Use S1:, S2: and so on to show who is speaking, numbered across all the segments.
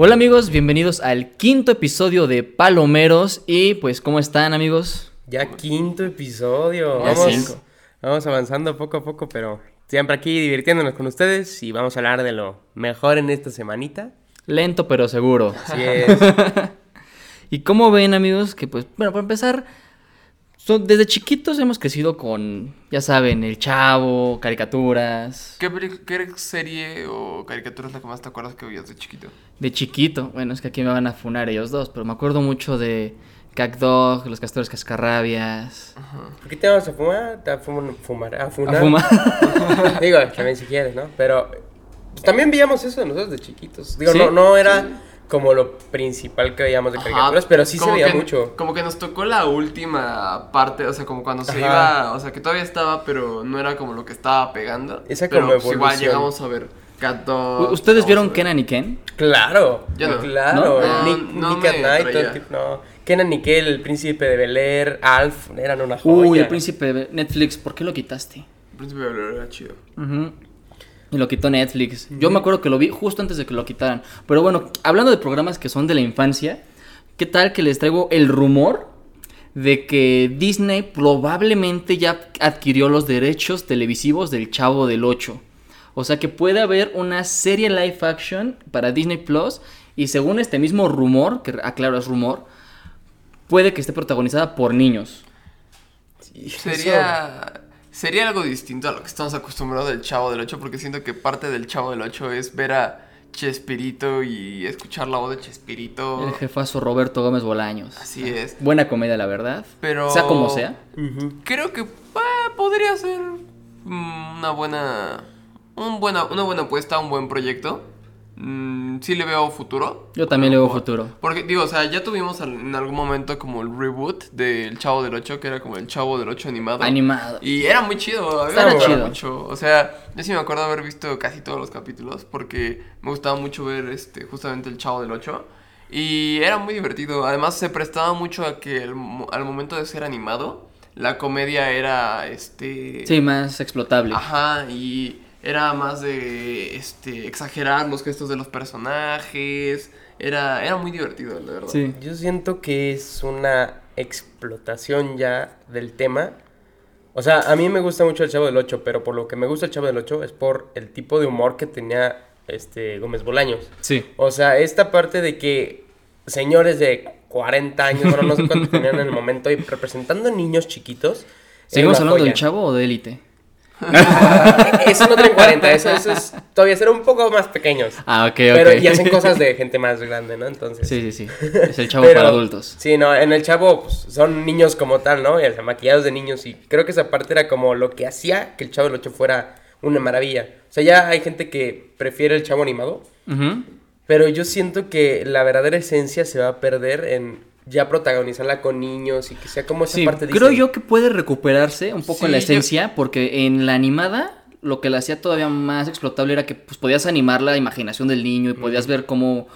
S1: Hola amigos, bienvenidos al quinto episodio de Palomeros y pues ¿cómo están amigos?
S2: Ya quinto episodio.
S1: Ya
S2: vamos,
S1: cinco.
S2: vamos avanzando poco a poco, pero siempre aquí divirtiéndonos con ustedes y vamos a hablar de lo mejor en esta semanita.
S1: Lento pero seguro.
S2: Así es.
S1: Y como ven amigos, que pues, bueno, para empezar, son- desde chiquitos hemos crecido con, ya saben, el chavo, caricaturas.
S3: ¿Qué, serie o caricatura es la que más te acuerdas que veías de chiquito?
S1: De chiquito, bueno, es que aquí me van a funar ellos dos, pero me acuerdo mucho de Dog, Los Castores Cascarrabias.
S2: ¿Por qué te vamos a fumar? Te a fum- fumar, a
S1: fumar.
S2: Digo, también si quieres, ¿no? Pero pues, también veíamos eso nosotros de chiquitos. Digo,
S1: ¿Sí?
S2: no, no era como lo principal que veíamos de caricaturas, pero sí se veía
S3: que-
S2: mucho.
S3: Como que nos tocó la última parte, o sea, como cuando se
S2: Ajá.
S3: iba, o sea, que todavía estaba, pero no era como lo que estaba pegando.
S2: Esa
S3: pero
S2: como
S3: pues, igual
S2: evolución.
S3: llegamos a ver
S1: ¿Ustedes vieron Kenan y Ken?
S2: Claro,
S3: Yo no.
S2: claro.
S3: ¿No?
S2: Nick,
S3: No, no
S2: Nick at
S3: me
S2: Night, todo el
S3: traía.
S2: tipo, no. Kenan Nickel, el príncipe de Bel Air, Alf, eran una joya.
S1: Uy, el príncipe de Netflix, ¿por qué lo quitaste?
S3: El Príncipe de Bel-Air era chido.
S1: Ujú. Y lo quitó Netflix. Yo me acuerdo que lo vi justo antes de que lo quitaran. Pero bueno, hablando de programas que son de la infancia, ¿qué tal que les traigo el rumor de que Disney probablemente ya adquirió los derechos televisivos del Chavo del 8? O sea que puede haber una serie live action para Disney Plus y según este mismo rumor, que aclaro es rumor, puede que esté protagonizada por niños.
S3: Sería, sería algo distinto a lo que estamos acostumbrados del Chavo del 8, porque siento que parte del Chavo del 8 es ver a Chespirito y escuchar la voz de Chespirito.
S1: El jefazo Roberto Gómez Bolaños.
S3: Así es.
S1: Buena comedia, la verdad.
S3: Pero-
S1: Sea como sea.
S3: Creo que eh, podría ser mm, una buena, un buena, una buena apuesta, un buen proyecto. Mm, sí le veo futuro.
S1: Yo también le veo futuro.
S3: Porque, digo, o sea, ya tuvimos en algún momento como el reboot del Chavo del 8, que era como el Chavo del 8 animado.
S1: Animado.
S3: Y era muy chido, a mí me
S1: chido.
S3: mucho. O sea, yo sí me acuerdo haber visto casi todos los capítulos porque me gustaba mucho ver este justamente el Chavo del 8 y era muy divertido. Además se prestaba mucho a que el al momento de ser animado, la comedia era este
S1: Sí, más explotable.
S3: Ajá, y era más de este exagerar los gestos de los personajes. Era era muy divertido, la verdad.
S1: Sí.
S2: Yo siento que es una explotación ya del tema. O sea, a mí me gusta mucho el Chavo del 8, pero por lo que me gusta el Chavo del 8 es por el tipo de humor que tenía este Gómez Bolaños.
S1: Sí.
S2: O sea, esta parte de que señores de 40 años, bueno, no sé cuánto tenían en el momento, y representando niños chiquitos.
S1: ¿Seguimos hablando del chavo o de élite?
S2: Eso no tiene 40, eso, eso es todavía ser un poco más pequeños.
S1: Ah, ok, ok.
S2: Pero y hacen cosas de gente más grande, ¿no? Entonces.
S1: Sí, sí, sí. Es el chavo
S2: Pero-
S1: para adultos.
S2: Sí, no, en el chavo pues, son niños como tal, ¿no? Y, o sea, maquillados de niños y creo que esa parte era como lo que hacía que el chavo del 8 fuera una maravilla. O sea, ya hay gente que prefiere el chavo animado, pero yo siento que la verdadera esencia se va a perder en ya protagonizarla con niños y que sea como esa
S1: Sí,
S2: parte de
S1: creo yo que puede recuperarse un poco
S3: Sí,
S1: en la
S3: yo-
S1: esencia, porque en la animada lo que la hacía todavía más explotable era que pues, podías animar la imaginación del niño y podías ver cómo,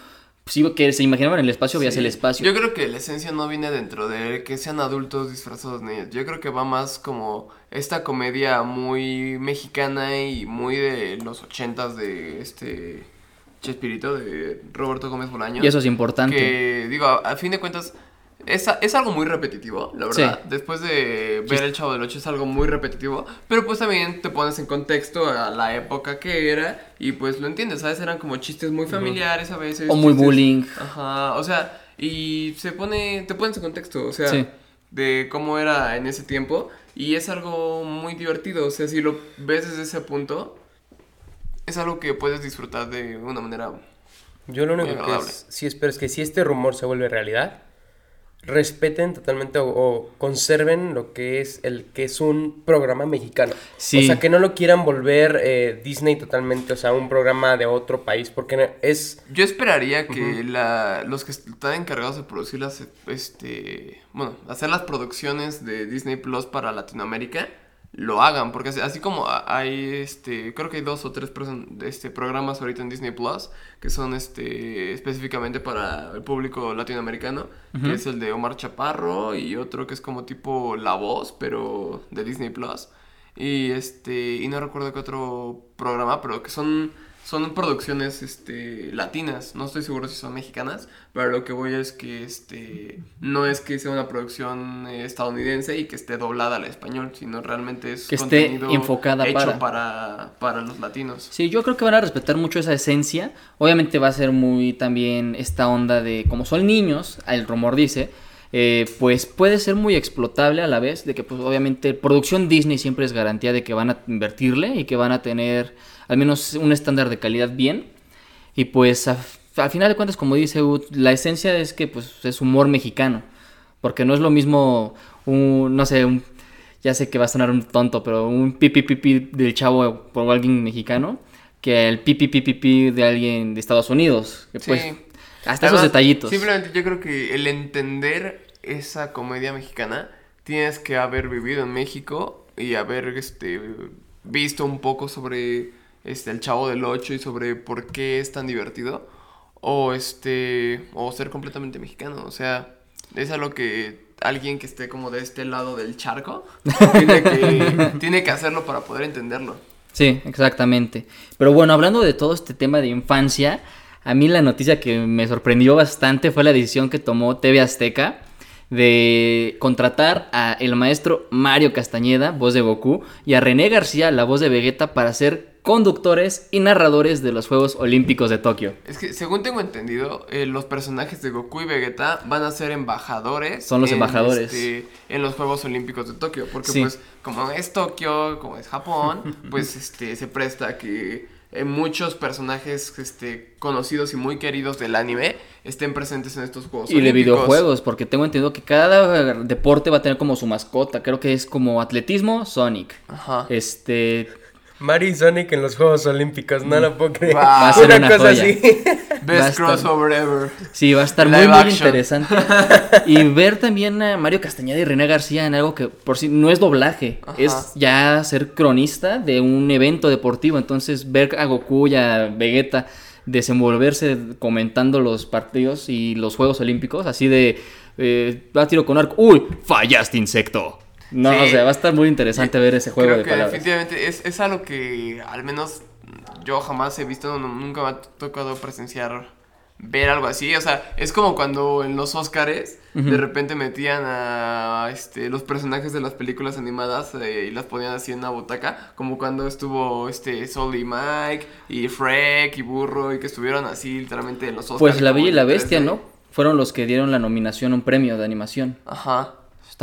S1: pues, sí, que se imaginaban en el espacio, veías
S3: Sí.
S1: el espacio.
S3: Yo creo que la esencia no viene dentro de que sean adultos disfrazados niños. Yo creo que va más como esta comedia muy mexicana y muy de los ochentas de este Chespirito, de Roberto Gómez Bolaño.
S1: Y eso es importante.
S3: Que, digo, a, a fin de cuentas, es, es algo muy repetitivo, la verdad.
S1: Sí.
S3: Después de ver El Chavo del Ocho es algo muy repetitivo. Pero pues también te pones en contexto a la época que era y pues lo entiendes, ¿sabes? Eran como chistes muy familiares a veces.
S1: O muy
S3: chistes-
S1: bullying.
S3: Ajá, o sea, y se pone, te pones en contexto, o sea,
S1: Sí.
S3: de cómo era en ese tiempo. Y es algo muy divertido, o sea, si lo ves desde ese punto, es algo que puedes disfrutar de una manera
S2: Yo lo único que es- sí espero es que si este rumor se vuelve realidad, respeten totalmente o, o conserven lo que es el que es un programa mexicano.
S1: Sí.
S2: O sea, que no lo quieran volver eh, Disney totalmente, o sea, un programa de otro país, porque es...
S3: Yo esperaría que la, los que están encargados de producir las, este, bueno, hacer las producciones de Disney Plus para Latinoamérica, lo hagan, porque así, como hay, este, creo que hay dos o tres este, programas ahorita en Disney Plus que son, este, específicamente para el público latinoamericano, que es el de Omar Chaparro y otro que es como tipo La Voz, pero de Disney Plus. Y este, y no recuerdo qué otro programa, pero que son son producciones este, latinas, no estoy seguro si son mexicanas, pero lo que voy es que este, no es que sea una producción eh, estadounidense y que esté doblada al español, sino realmente es
S1: Que esté
S3: contenido
S1: enfocada
S3: hecho
S1: para.
S3: para, para los latinos.
S1: Sí, yo creo que van a respetar mucho esa esencia. Obviamente va a ser muy también esta onda de, como son niños, el rumor dice, eh, pues puede ser muy explotable a la vez, de que pues obviamente producción Disney siempre es garantía de que van a invertirle y que van a tener al menos un estándar de calidad bien. Y pues a- al final de cuentas, como dice Ut, la esencia es que pues es humor mexicano. Porque no es lo mismo un, no sé, un, ya sé que va a sonar un tonto, pero un pipi pipi del chavo por alguien mexicano que el pipi pipi pipi de alguien de Estados Unidos. Que pues,
S3: Sí.
S1: hasta
S3: Además,
S1: esos detallitos.
S3: Simplemente yo creo que el entender esa comedia mexicana tienes que haber vivido en México y haber este visto un poco sobre este el Chavo del Ocho y sobre por qué es tan divertido o este o ser completamente mexicano, o sea, es algo que alguien que esté como de este lado del charco tiene que tiene que hacerlo para poder entenderlo.
S1: Sí, exactamente. Pero bueno, hablando de todo este tema de infancia, a mí la noticia que me sorprendió bastante fue la decisión que tomó TV Azteca de contratar a el maestro Mario Castañeda, voz de Goku, y a René García, la voz de Vegeta, para ser conductores y narradores de los Juegos Olímpicos de Tokio.
S3: Es que, según tengo entendido, eh, los personajes de Goku y Vegeta van a ser embajadores.
S1: Son los
S3: en,
S1: embajadores.
S3: este, en los Juegos Olímpicos de Tokio. Porque,
S1: Sí.
S3: pues, como es Tokio, como es Japón, pues este se presta que eh, muchos personajes este, conocidos y muy queridos del anime estén presentes en estos Juegos
S1: Y de
S3: Olímpicos.
S1: videojuegos, porque tengo entendido que cada deporte va a tener como su mascota. Creo que es como atletismo, Sonic.
S3: Ajá.
S1: Este,
S2: Mario y Sonic en los Juegos Olímpicos, no lo puedo creer.
S3: Va a
S1: ser
S2: una,
S1: una
S2: cosa
S1: joya.
S2: así.
S3: Best
S1: estar-
S3: crossover ever.
S1: Sí, va a estar muy,
S3: Live
S1: muy
S3: action.
S1: interesante. Y ver también a Mario Castañeda y René García en algo que por sí no es doblaje,
S3: Ajá.
S1: es ya ser cronista de un evento deportivo. Entonces, ver a Goku y a Vegeta desenvolverse comentando los partidos y los Juegos Olímpicos, así de eh, va a tiro con arco. ¡Uy! ¡Fallaste, insecto! No,
S3: Sí.
S1: o sea, va a estar muy interesante ver ese juego
S3: Creo
S1: de
S3: que
S1: palabras.
S3: definitivamente es, es algo que al menos yo jamás he visto, no- nunca me ha tocado presenciar ver algo así. O sea, es como cuando en los Oscars de repente metían a este, los personajes de las películas animadas eh, y las ponían así en una butaca, como cuando estuvo este Sol y Mike y Shrek y Burro y que estuvieron así literalmente en los Oscars.
S1: Pues La Bella y la Bestia,
S3: 3D.
S1: ¿no? Fueron los que dieron la nominación a un premio de animación.
S3: Ajá.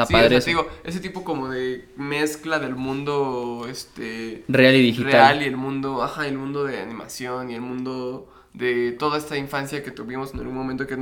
S1: Está
S3: Sí,
S1: padre eso.
S3: te digo, ese tipo como de mezcla del mundo este
S1: Real y digital.
S3: real y el mundo, ajá, el mundo de animación y el mundo de toda esta infancia que tuvimos en algún momento que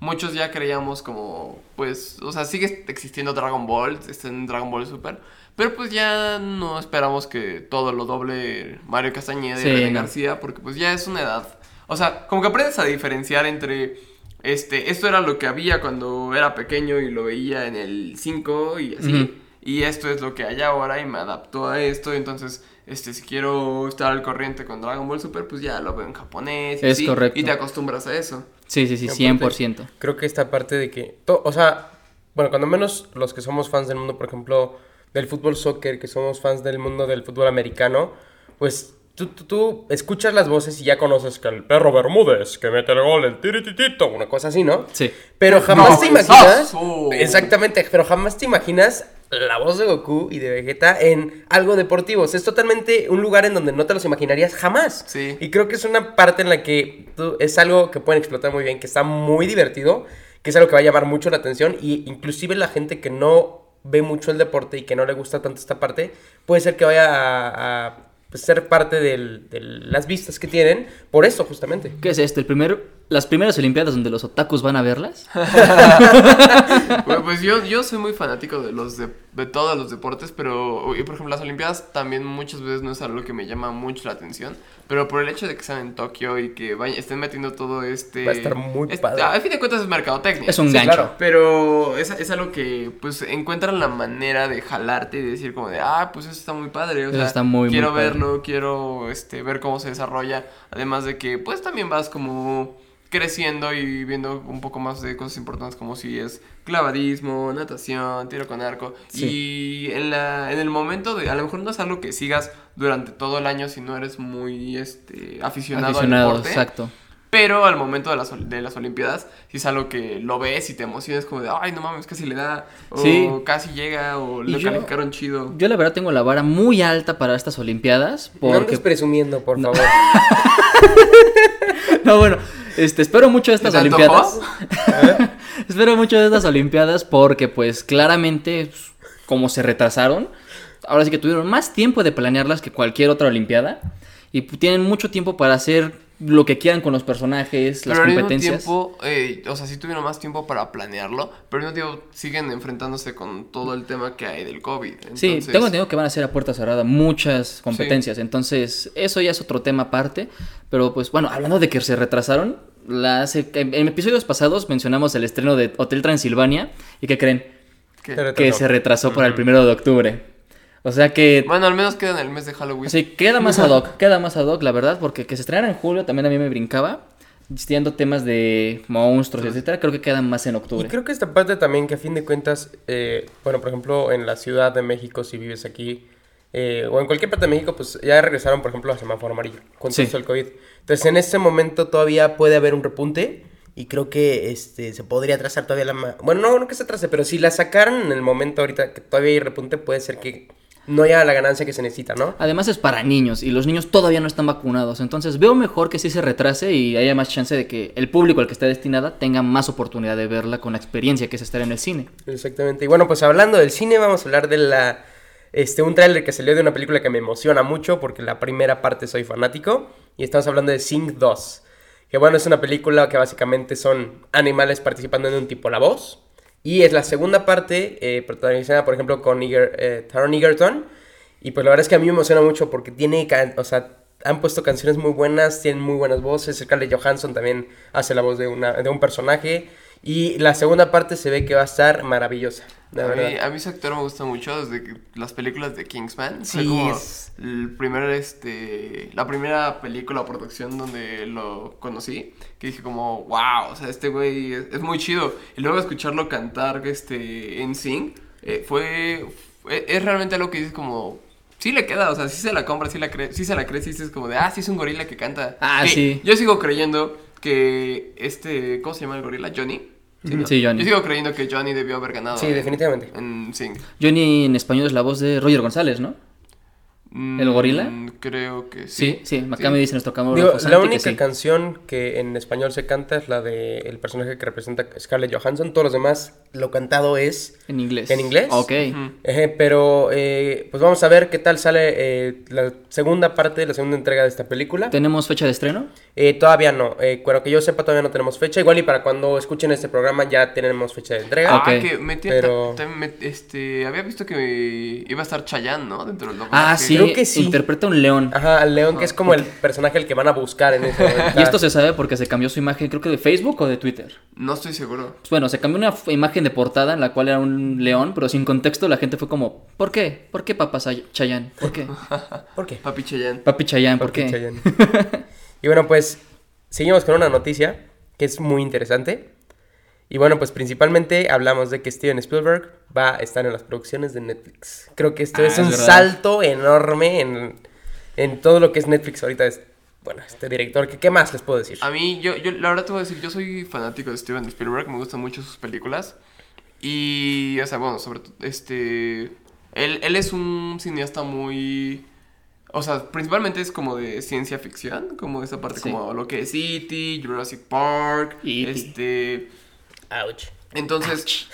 S3: muchos ya creíamos como, pues, o sea, sigue existiendo Dragon Ball, está en Dragon Ball Super, pero pues ya no esperamos que todo lo doble Mario Castañeda
S1: Sí,
S3: y René. García, porque pues ya es una edad, o sea, como que aprendes a diferenciar entre... Este, esto era lo que había cuando era pequeño y lo veía en el 5 y así. Y esto es lo que hay ahora y me adaptó a esto. Entonces, este, si quiero estar al corriente con Dragon Ball Super, pues ya lo veo en japonés. Y
S1: Es
S3: así,
S1: correcto.
S3: Y te acostumbras a eso.
S1: Sí, sí, sí,
S2: Y aparte,
S1: 100%.
S2: Creo que esta parte de que, to- o sea, bueno, cuando menos los que somos fans del mundo, por ejemplo, del fútbol soccer, que somos fans del mundo del fútbol americano, pues tú, tú, tú escuchas las voces y ya conoces que el perro Bermúdez, que mete el gol, el tirititito, una cosa así, ¿no?
S1: Sí.
S2: Pero jamás te imaginas, exactamente, pero jamás te imaginas la voz de Goku y de Vegeta en algo deportivo. O sea, es totalmente un lugar en donde no te los imaginarías jamás.
S3: Sí.
S2: Y creo que es una parte en la que tú- es algo que pueden explotar muy bien, que está muy divertido, que es algo que va a llamar mucho la atención y inclusive la gente que no ve mucho el deporte y que no le gusta tanto esta parte, puede ser que vaya a, a, pues, ser parte del- de las vistas que tienen por eso justamente.
S1: ¿Qué es esto? ¿El primero, ¿Las primeras Olimpiadas donde los otakus van a verlas?
S3: Bueno, pues yo, yo soy muy fanático de los de, de todos los deportes, pero, y por ejemplo, las Olimpiadas también muchas veces no es algo que me llama mucho la atención, pero por el hecho de que sean en Tokio y que vaya- estén metiendo todo este...
S2: Va a estar muy
S3: es-
S2: padre.
S3: A fin de cuentas es mercadotecnia.
S1: Es un
S2: Sí,
S1: gancho.
S2: claro.
S3: Pero es, es algo que, pues, encuentran la manera de jalarte y decir como de, ah, pues eso está muy padre, o
S1: Eso
S3: sea,
S1: está muy, muy
S3: quiero
S1: padre.
S3: verlo, quiero, este, ver cómo se desarrolla, además de que, pues, también vas como creciendo y viendo un poco más de cosas importantes como si es clavadismo, natación, tiro con arco
S2: Sí.
S3: y en la en el momento de a lo mejor no es algo que sigas durante todo el año si no eres muy este, aficionado,
S1: Aficionado,
S3: al deporte.
S1: exacto.
S3: Pero al momento de las, de las Olimpiadas, si es algo que lo ves y te emocionas, como de, ay, no mames, casi le da, o
S1: Sí.
S3: casi llega, o
S1: Y
S3: lo
S1: yo-
S3: calificaron chido.
S1: Yo la verdad tengo la vara muy alta para estas Olimpiadas.
S2: No andes
S1: Porque...
S2: presumiendo, por favor.
S1: No, bueno, este, espero mucho de estas
S3: ¿Te
S1: Olimpiadas. espero mucho de estas Olimpiadas porque pues claramente, pues, como se retrasaron, ahora sí que tuvieron más tiempo de planearlas que cualquier otra Olimpiada. Y tienen mucho tiempo para hacer lo que quieran con los personajes, las
S3: mismo
S1: competencias.
S3: tiempo, eh, o sea, sí tuvieron más tiempo para planearlo, pero no digo, siguen enfrentándose con todo el tema que hay del COVID.
S1: Sí, tengo entendido que van a ser a puerta cerrada muchas competencias, entonces eso ya es otro tema aparte, pero pues bueno, hablando de que se retrasaron, las, en, en episodios pasados mencionamos el estreno de Hotel Transilvania y que creen
S3: ¿Qué?
S2: Pero-
S1: que se retrasó para el primero de octubre. O sea que
S3: Bueno, al menos queda en el mes de Halloween.
S1: sí, queda más ad hoc, queda más ad hoc, la verdad, porque que se estrenara en julio también a mí me brincaba, siendo temas de monstruos, etcétera, creo que quedan más en
S2: Y
S1: octubre.
S2: creo que esta parte también que a fin de cuentas, eh, bueno, por ejemplo, en la Ciudad de México, si vives aquí, eh, o en cualquier parte de México, pues ya regresaron, por ejemplo, a semáforo amarillo, con
S1: Sí.
S2: del COVID. Entonces, en este momento todavía puede haber un repunte y creo que este se podría atrasar todavía la... ma- Bueno, no, no que se atrase, pero si la sacaran en el momento ahorita que todavía hay repunte, puede ser que no haya la ganancia que se necesita, ¿no?
S1: Además es para niños y los niños todavía no están vacunados. Entonces veo mejor que sí se retrase y haya más chance de que el público al que esté destinada tenga más oportunidad de verla con la experiencia que es estar en el cine.
S2: Exactamente. Y bueno, pues hablando del cine, vamos a hablar de la. Este, un tráiler que salió de una película que me emociona mucho porque la primera parte soy fanático. Y estamos hablando de Sing 2. Que bueno, es una película que básicamente son animales participando en un tipo la voz. Y es la segunda parte, eh, protagonizada por ejemplo con Eger- eh, Taron Egerton. Y pues la verdad es que a mí me emociona mucho porque tiene, o sea, han puesto canciones muy buenas, tienen muy buenas voces. Scarlett Johansson también hace la voz de, una, de un personaje. Y la segunda parte se ve que va a estar maravillosa. La
S3: a, mí, a mí ese actor me gusta mucho desde que las películas de Kingsman.
S2: Sí,
S3: como
S2: es-
S3: el primer, este, la primera película o producción donde lo conocí. Que dije como, wow, o sea, este güey es, es muy chido. Y luego escucharlo cantar este, en Sing eh, fue, fue- es realmente algo que dices como... Sí le queda, o sea, sí se la compra, sí, la cree, sí se la crees, sí es como de, ah, sí es un gorila que canta.
S1: Ah,
S3: Que
S1: sí.
S3: Yo sigo creyendo que este, ¿cómo se llama el gorila? Johnny. ¿no?
S1: Sí, Johnny.
S3: Yo sigo creyendo que Johnny debió haber ganado.
S2: Sí,
S3: en-
S2: definitivamente.
S3: En Sing.
S1: Johnny en español es la voz de Roger González, ¿no? ¿El gorila?
S3: Mm, Creo que
S1: Sí,
S3: sí.
S1: sí, acá me dice nuestro
S2: Digo,
S1: camarógrafo
S2: la
S1: Santi que
S2: única
S1: sí.
S2: canción que en español se canta es la de el personaje que representa Scarlett Johansson. Todos los demás, lo cantado es
S1: En inglés.
S2: ¿En inglés?
S1: Ok.
S2: Pero eh, pues vamos a ver qué tal sale eh, la segunda parte, la segunda entrega de esta película.
S1: ¿Tenemos fecha de estreno?
S2: Eh, todavía no, eh, bueno, que yo sepa todavía no tenemos fecha. Igual y para cuando escuchen este programa ya tenemos fecha de entrega.
S3: Ah,
S1: Ok.
S3: que metía,
S2: Pero-
S3: met- este, había visto que iba a estar Chayanne, ¿no? Dentro del
S1: Ah, sí,
S2: Creo que sí.
S1: interpreta un león.
S2: Ajá, al león que es como el personaje al que van a buscar en ese momento.
S1: Y esto se sabe porque se cambió su imagen, creo que de Facebook o de Twitter.
S3: No estoy seguro.
S1: Pues bueno, se cambió una imagen de portada en la cual era un león, pero sin contexto la gente fue como, ¿por qué? ¿Por qué papá Chayanne? ¿Por qué?
S2: ¿Por qué?
S3: Papi Chayanne.
S1: Papi Chayanne, ¿por
S2: Porque
S1: qué?
S2: Chayanne. y bueno, pues seguimos con una noticia que es muy interesante. Y bueno, pues principalmente hablamos de que Steven Spielberg va a estar en las producciones de Netflix. Creo que esto
S1: Ah,
S2: es
S1: es
S2: un
S1: verdad.
S2: salto enorme en, en todo lo que es Netflix ahorita. Es, bueno, este director, ¿qué, ¿qué más les puedo decir?
S3: A mí, yo, yo, la verdad te voy a decir, yo soy fanático de Steven Spielberg, me gustan mucho sus películas. Y, o sea, bueno, sobre todo, este... Él, él es un cineasta muy... O sea, principalmente es como de ciencia ficción, como esa parte
S1: Sí.
S3: como lo que es E.T., Jurassic Park.
S2: E
S3: este...
S2: Ouch.
S3: Entonces,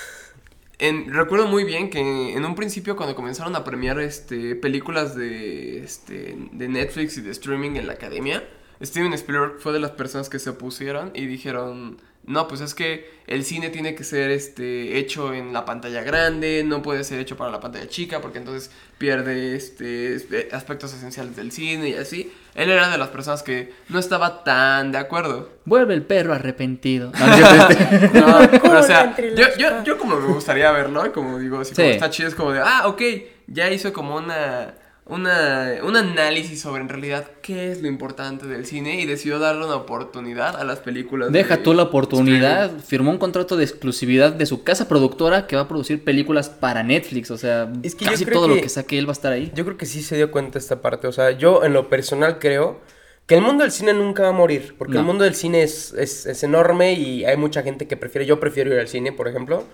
S3: en- recuerdo muy bien que en un principio cuando comenzaron a premiar este, películas de, este, de Netflix y de streaming en la academia, Steven Spielberg fue de las personas que se opusieron y dijeron, no, pues es que el cine tiene que ser este, hecho en la pantalla grande, no puede ser hecho para la pantalla chica porque entonces pierde este, espe- aspectos esenciales del cine y así. Él era de las personas que no estaba tan de acuerdo.
S1: Vuelve el perro arrepentido. No, no este-
S3: No, pero, o sea, yo,
S2: las
S3: yo, yo como me gustaría verlo, y como digo, así como
S1: Sí.
S3: está chido, es como de, ah, ok, ya hizo como una, una, un análisis sobre en realidad qué es lo importante del cine y decidió darle una oportunidad a las películas.
S1: Deja
S3: de
S1: tú la oportunidad,
S3: streaming.
S1: firmó un contrato de exclusividad de su casa productora que va a producir películas para Netflix, o sea,
S2: Es que
S1: casi todo lo
S2: que-
S1: que saque él va a estar ahí.
S2: Yo creo que sí se dio cuenta esta parte. O sea, yo en lo personal creo que el mundo del cine nunca va a morir. Porque
S1: No.
S2: el mundo del cine es, es, es enorme y hay mucha gente que prefiere. Yo prefiero ir al cine, por ejemplo.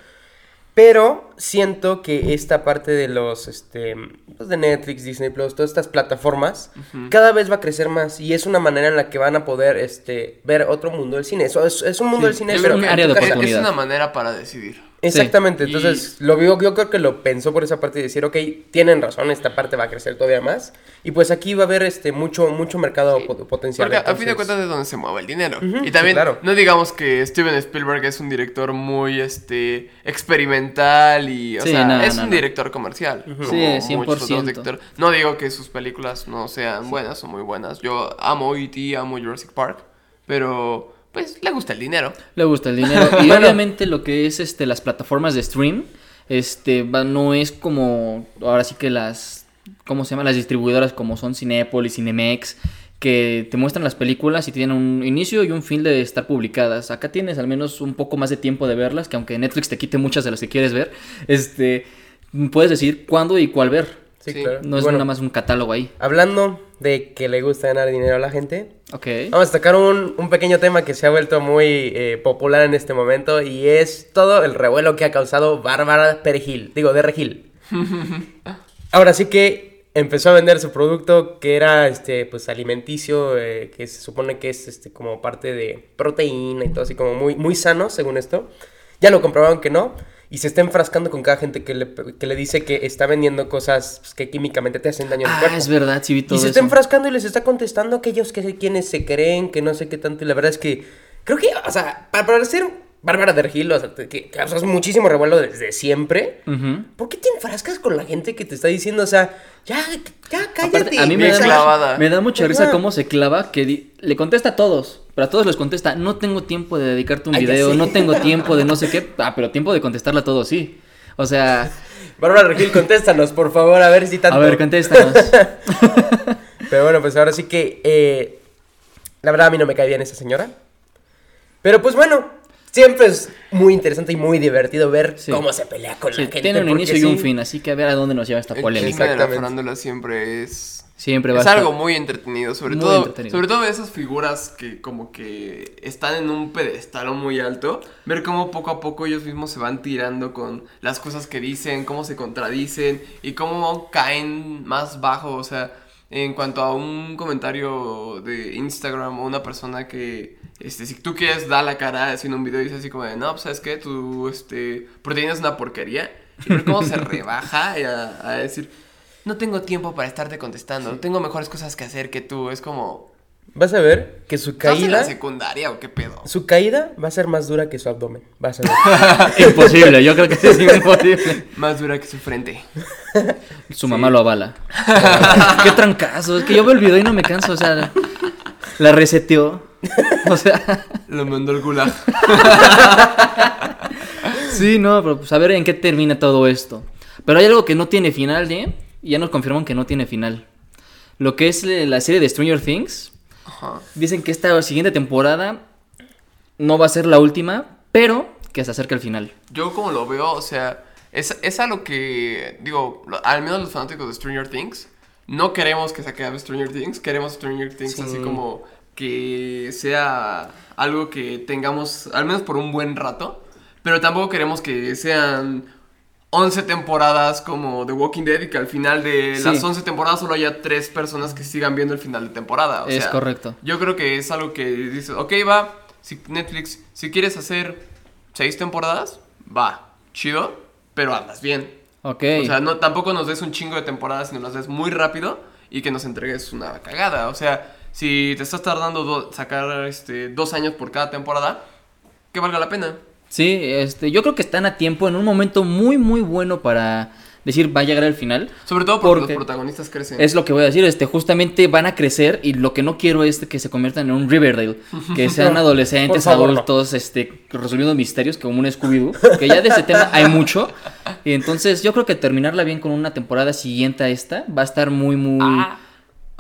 S2: Pero siento que esta parte de los, este, pues de Netflix, Disney Plus, todas estas plataformas, cada vez va a crecer más y es una manera en la que van a poder, este, ver otro mundo del cine. Eso es, es un mundo
S1: Sí,
S2: del cine, pero
S1: un área de.
S3: Es- una manera para decidir.
S2: Exactamente,
S3: Sí.
S2: entonces lo vio, yo creo que lo pensó por esa parte y decir, ok, tienen razón, esta parte va a crecer todavía más y pues aquí va a haber este mucho mucho mercado po- potencial.
S3: Porque a fin de
S2: entonces-
S3: cuentas es donde se mueve el dinero.
S2: Ujú,
S3: y
S2: sí,
S3: también,
S2: claro.
S3: no digamos que Steven Spielberg es un director muy este experimental y, o
S1: Sí,
S3: sea,
S1: no,
S3: es
S1: no,
S3: un
S1: no.
S3: director comercial. como
S1: Sí,
S3: muchos
S1: 100%.
S3: otros directores. No digo que sus películas no sean buenas, son muy buenas. Yo amo E.T., amo Jurassic Park, pero pues le gusta el dinero.
S1: Le gusta el dinero. Y
S2: Bueno.
S1: obviamente lo que es este las plataformas de stream, este no es como ahora sí que las ¿cómo se llama? las distribuidoras como son Cinépolis, Cinemex, que te muestran las películas y tienen un inicio y un fin de estar publicadas. Acá tienes al menos un poco más de tiempo de verlas, que aunque Netflix te quite muchas de las que quieres ver, este puedes decir cuándo y cuál ver.
S2: Sí,
S3: Sí.
S2: claro.
S1: No es
S2: bueno,
S1: nada más un catálogo ahí.
S2: Hablando de que le gusta ganar dinero a la gente,
S1: Ok.
S2: vamos a tocar un, un pequeño tema que se ha vuelto muy eh, popular en este momento y es todo el revuelo que ha causado Bárbara Perejil, digo, de Regil. Ahora sí que empezó a vender su producto que era este pues alimenticio eh, que se supone que es este como parte de proteína y todo así como muy muy sano según esto ya lo comprobaron que no y se está enfrascando con cada gente que le, que le dice que está vendiendo cosas pues, que químicamente te hacen daño al
S1: Ah,
S2: cuerpo
S1: es verdad, sí vi todo
S2: y se
S1: eso.
S2: está enfrascando y les está contestando a aquellos que quienes se creen, que no sé qué tanto. Y la verdad es que creo que, o sea, para, para ser Bárbara de Regil, o sea, que causas muchísimo revuelo desde siempre.
S1: Ujú.
S2: ¿Por qué te enfrascas con la gente que te está diciendo, o sea, ya, ya, cállate?
S1: Aparte, a mí me da,
S3: clavada.
S1: me da mucha risa cómo se clava, que le contesta a todos, pero a todos les contesta, no tengo tiempo de dedicarte un
S2: Ay, ya
S1: video, no tengo tiempo de no sé qué, ah, pero tiempo de contestarle a todos, sí. O sea,
S2: Bárbara Regil, contéstanos, por favor, a ver si tanto.
S1: a ver, contéstanos.
S2: Pero bueno, pues ahora sí que, eh, la verdad a mí no me cae bien esa señora. Pero pues bueno, siempre es muy interesante y muy divertido ver
S1: Sí.
S2: cómo se pelea con
S1: Sí,
S2: la gente.
S1: tiene un inicio y un fin, así que a ver a dónde nos lleva esta
S3: El
S1: polémica.
S3: chisme de la farándula siempre es
S1: Siempre va a
S3: es
S1: estar-
S3: algo muy entretenido, sobre
S1: Muy
S3: todo
S1: entretenido.
S3: sobre todo esas figuras que como que están en un pedestal muy alto, ver cómo poco a poco ellos mismos se van tirando con las cosas que dicen, cómo se contradicen y cómo caen más bajo, o sea, en cuanto a un comentario de Instagram o una persona que este si tú quieres dar la cara haciendo un video y dice así como de, "No, pues sabes qué, tu este proteína es una porquería." Y ver cómo se rebaja y a, a decir, no tengo tiempo para estarte contestando. Tengo mejores cosas que hacer que tú. Es como.
S2: Vas a ver que su
S3: ¿Estás en la
S2: caída,
S3: secundaria o qué pedo?
S2: su caída va a ser más dura que su abdomen. Vas a ver.
S1: Imposible, yo creo que sí es imposible.
S3: Más dura que su frente.
S1: Su mamá lo avala. Qué trancazo, es que yo veo el video y no me canso, o sea, la reseteó. O sea,
S3: Lo mandó al gulag.
S1: sí, no, pero pues a ver en qué termina todo esto. Pero hay algo que no tiene final, ¿eh? Y ya nos confirman que no tiene final. Lo que es la serie de Stranger Things,
S3: Ajá.
S1: dicen que esta siguiente temporada no va a ser la última, pero que se acerca al final.
S3: Yo como lo veo, o sea, es, es a lo que, digo, al menos los fanáticos de Stranger Things, no queremos que se acabe Stranger Things, queremos Stranger Things
S2: Sí.
S3: así como que sea algo que tengamos, al menos por un buen rato, pero tampoco queremos que sean 11 temporadas como The Walking Dead y que al final de
S1: Sí.
S3: las 11 temporadas solo haya 3 personas que sigan viendo el final de temporada. o
S1: Es
S3: sea,
S1: correcto.
S3: Yo creo que es algo que dices, ok, va, si Netflix, si quieres hacer 6 temporadas, va, chido, pero andas bien.
S1: Ok.
S3: O sea, no, tampoco nos des un chingo de temporadas, sino nos des muy rápido y que nos entregues una cagada. O sea, si te estás tardando do- sacar este, dos años por cada temporada, que valga la pena.
S1: Sí, este, yo creo que están a tiempo en un momento muy, muy bueno para decir va a llegar al final.
S3: Sobre todo porque,
S1: Porque
S3: los protagonistas crecen.
S1: Es lo que voy a decir, este, justamente van a crecer y lo que no quiero es que se conviertan en un Riverdale, que sean adolescentes,
S2: no.
S1: adultos, este, resolviendo misterios como un Scooby-Doo, que ya de ese tema hay mucho. Y entonces yo creo que terminarla bien con una temporada siguiente a esta va a estar muy, muy...
S3: Ah.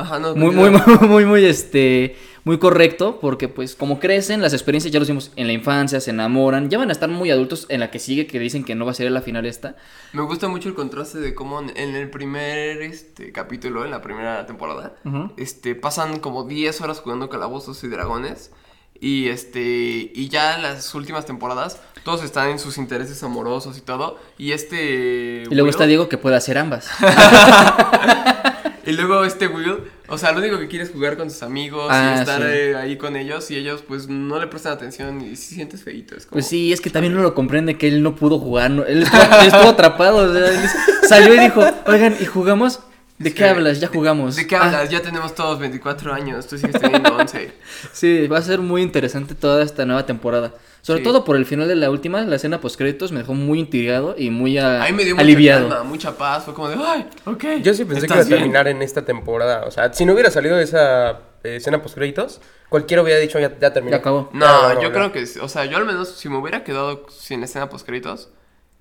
S3: Ajá, no.
S1: Muy, muy, muy, muy, este, muy correcto, porque pues como crecen, las experiencias ya lo hicimos en la infancia, se enamoran, ya van a estar muy adultos en la que sigue, que dicen que no va a ser la final esta.
S3: Me gusta mucho el contraste de cómo en- el primer este, capítulo, en la primera temporada, este, pasan como 10 horas jugando calabozos y dragones. Y este. Y ya en las últimas temporadas, todos están en sus intereses amorosos y todo. Y este.
S1: Y luego está Diego que puede hacer ambas.
S3: Y luego este Will, o sea, lo único que quiere es jugar con sus amigos
S1: Ah,
S3: y estar
S1: sí.
S3: eh, ahí con ellos. Y ellos, pues, no le prestan atención y si sientes feito. Es como.
S1: Pues sí, es que también uno lo comprende que él no pudo jugar, no- él estuvo, él estuvo atrapado, o sea, él salió y dijo, oigan, ¿y jugamos? ¿De qué hablas? Ya jugamos.
S3: ¿De qué
S1: "Ah,
S3: hablas? Ya tenemos todos 24 años, tú sigues teniendo 11.
S1: sí, va a ser muy interesante toda esta nueva temporada. Sobre
S3: Sí.
S1: todo por el final de la última, la escena post créditos me dejó muy intrigado y muy
S3: A mí me dio mucha
S1: aliviado.
S3: calma, mucha paz, fue como de, ay, ok.
S2: Yo sí pensé que iba
S3: ¿estás
S2: a
S3: bien?".
S2: terminar en esta temporada. O sea, si no hubiera salido esa eh, escena post créditos, cualquiera hubiera dicho ya, ya terminó.
S1: Ya acabó.
S3: No, yo
S2: no.
S3: creo que, o sea, yo al menos si me hubiera quedado sin escena post créditos,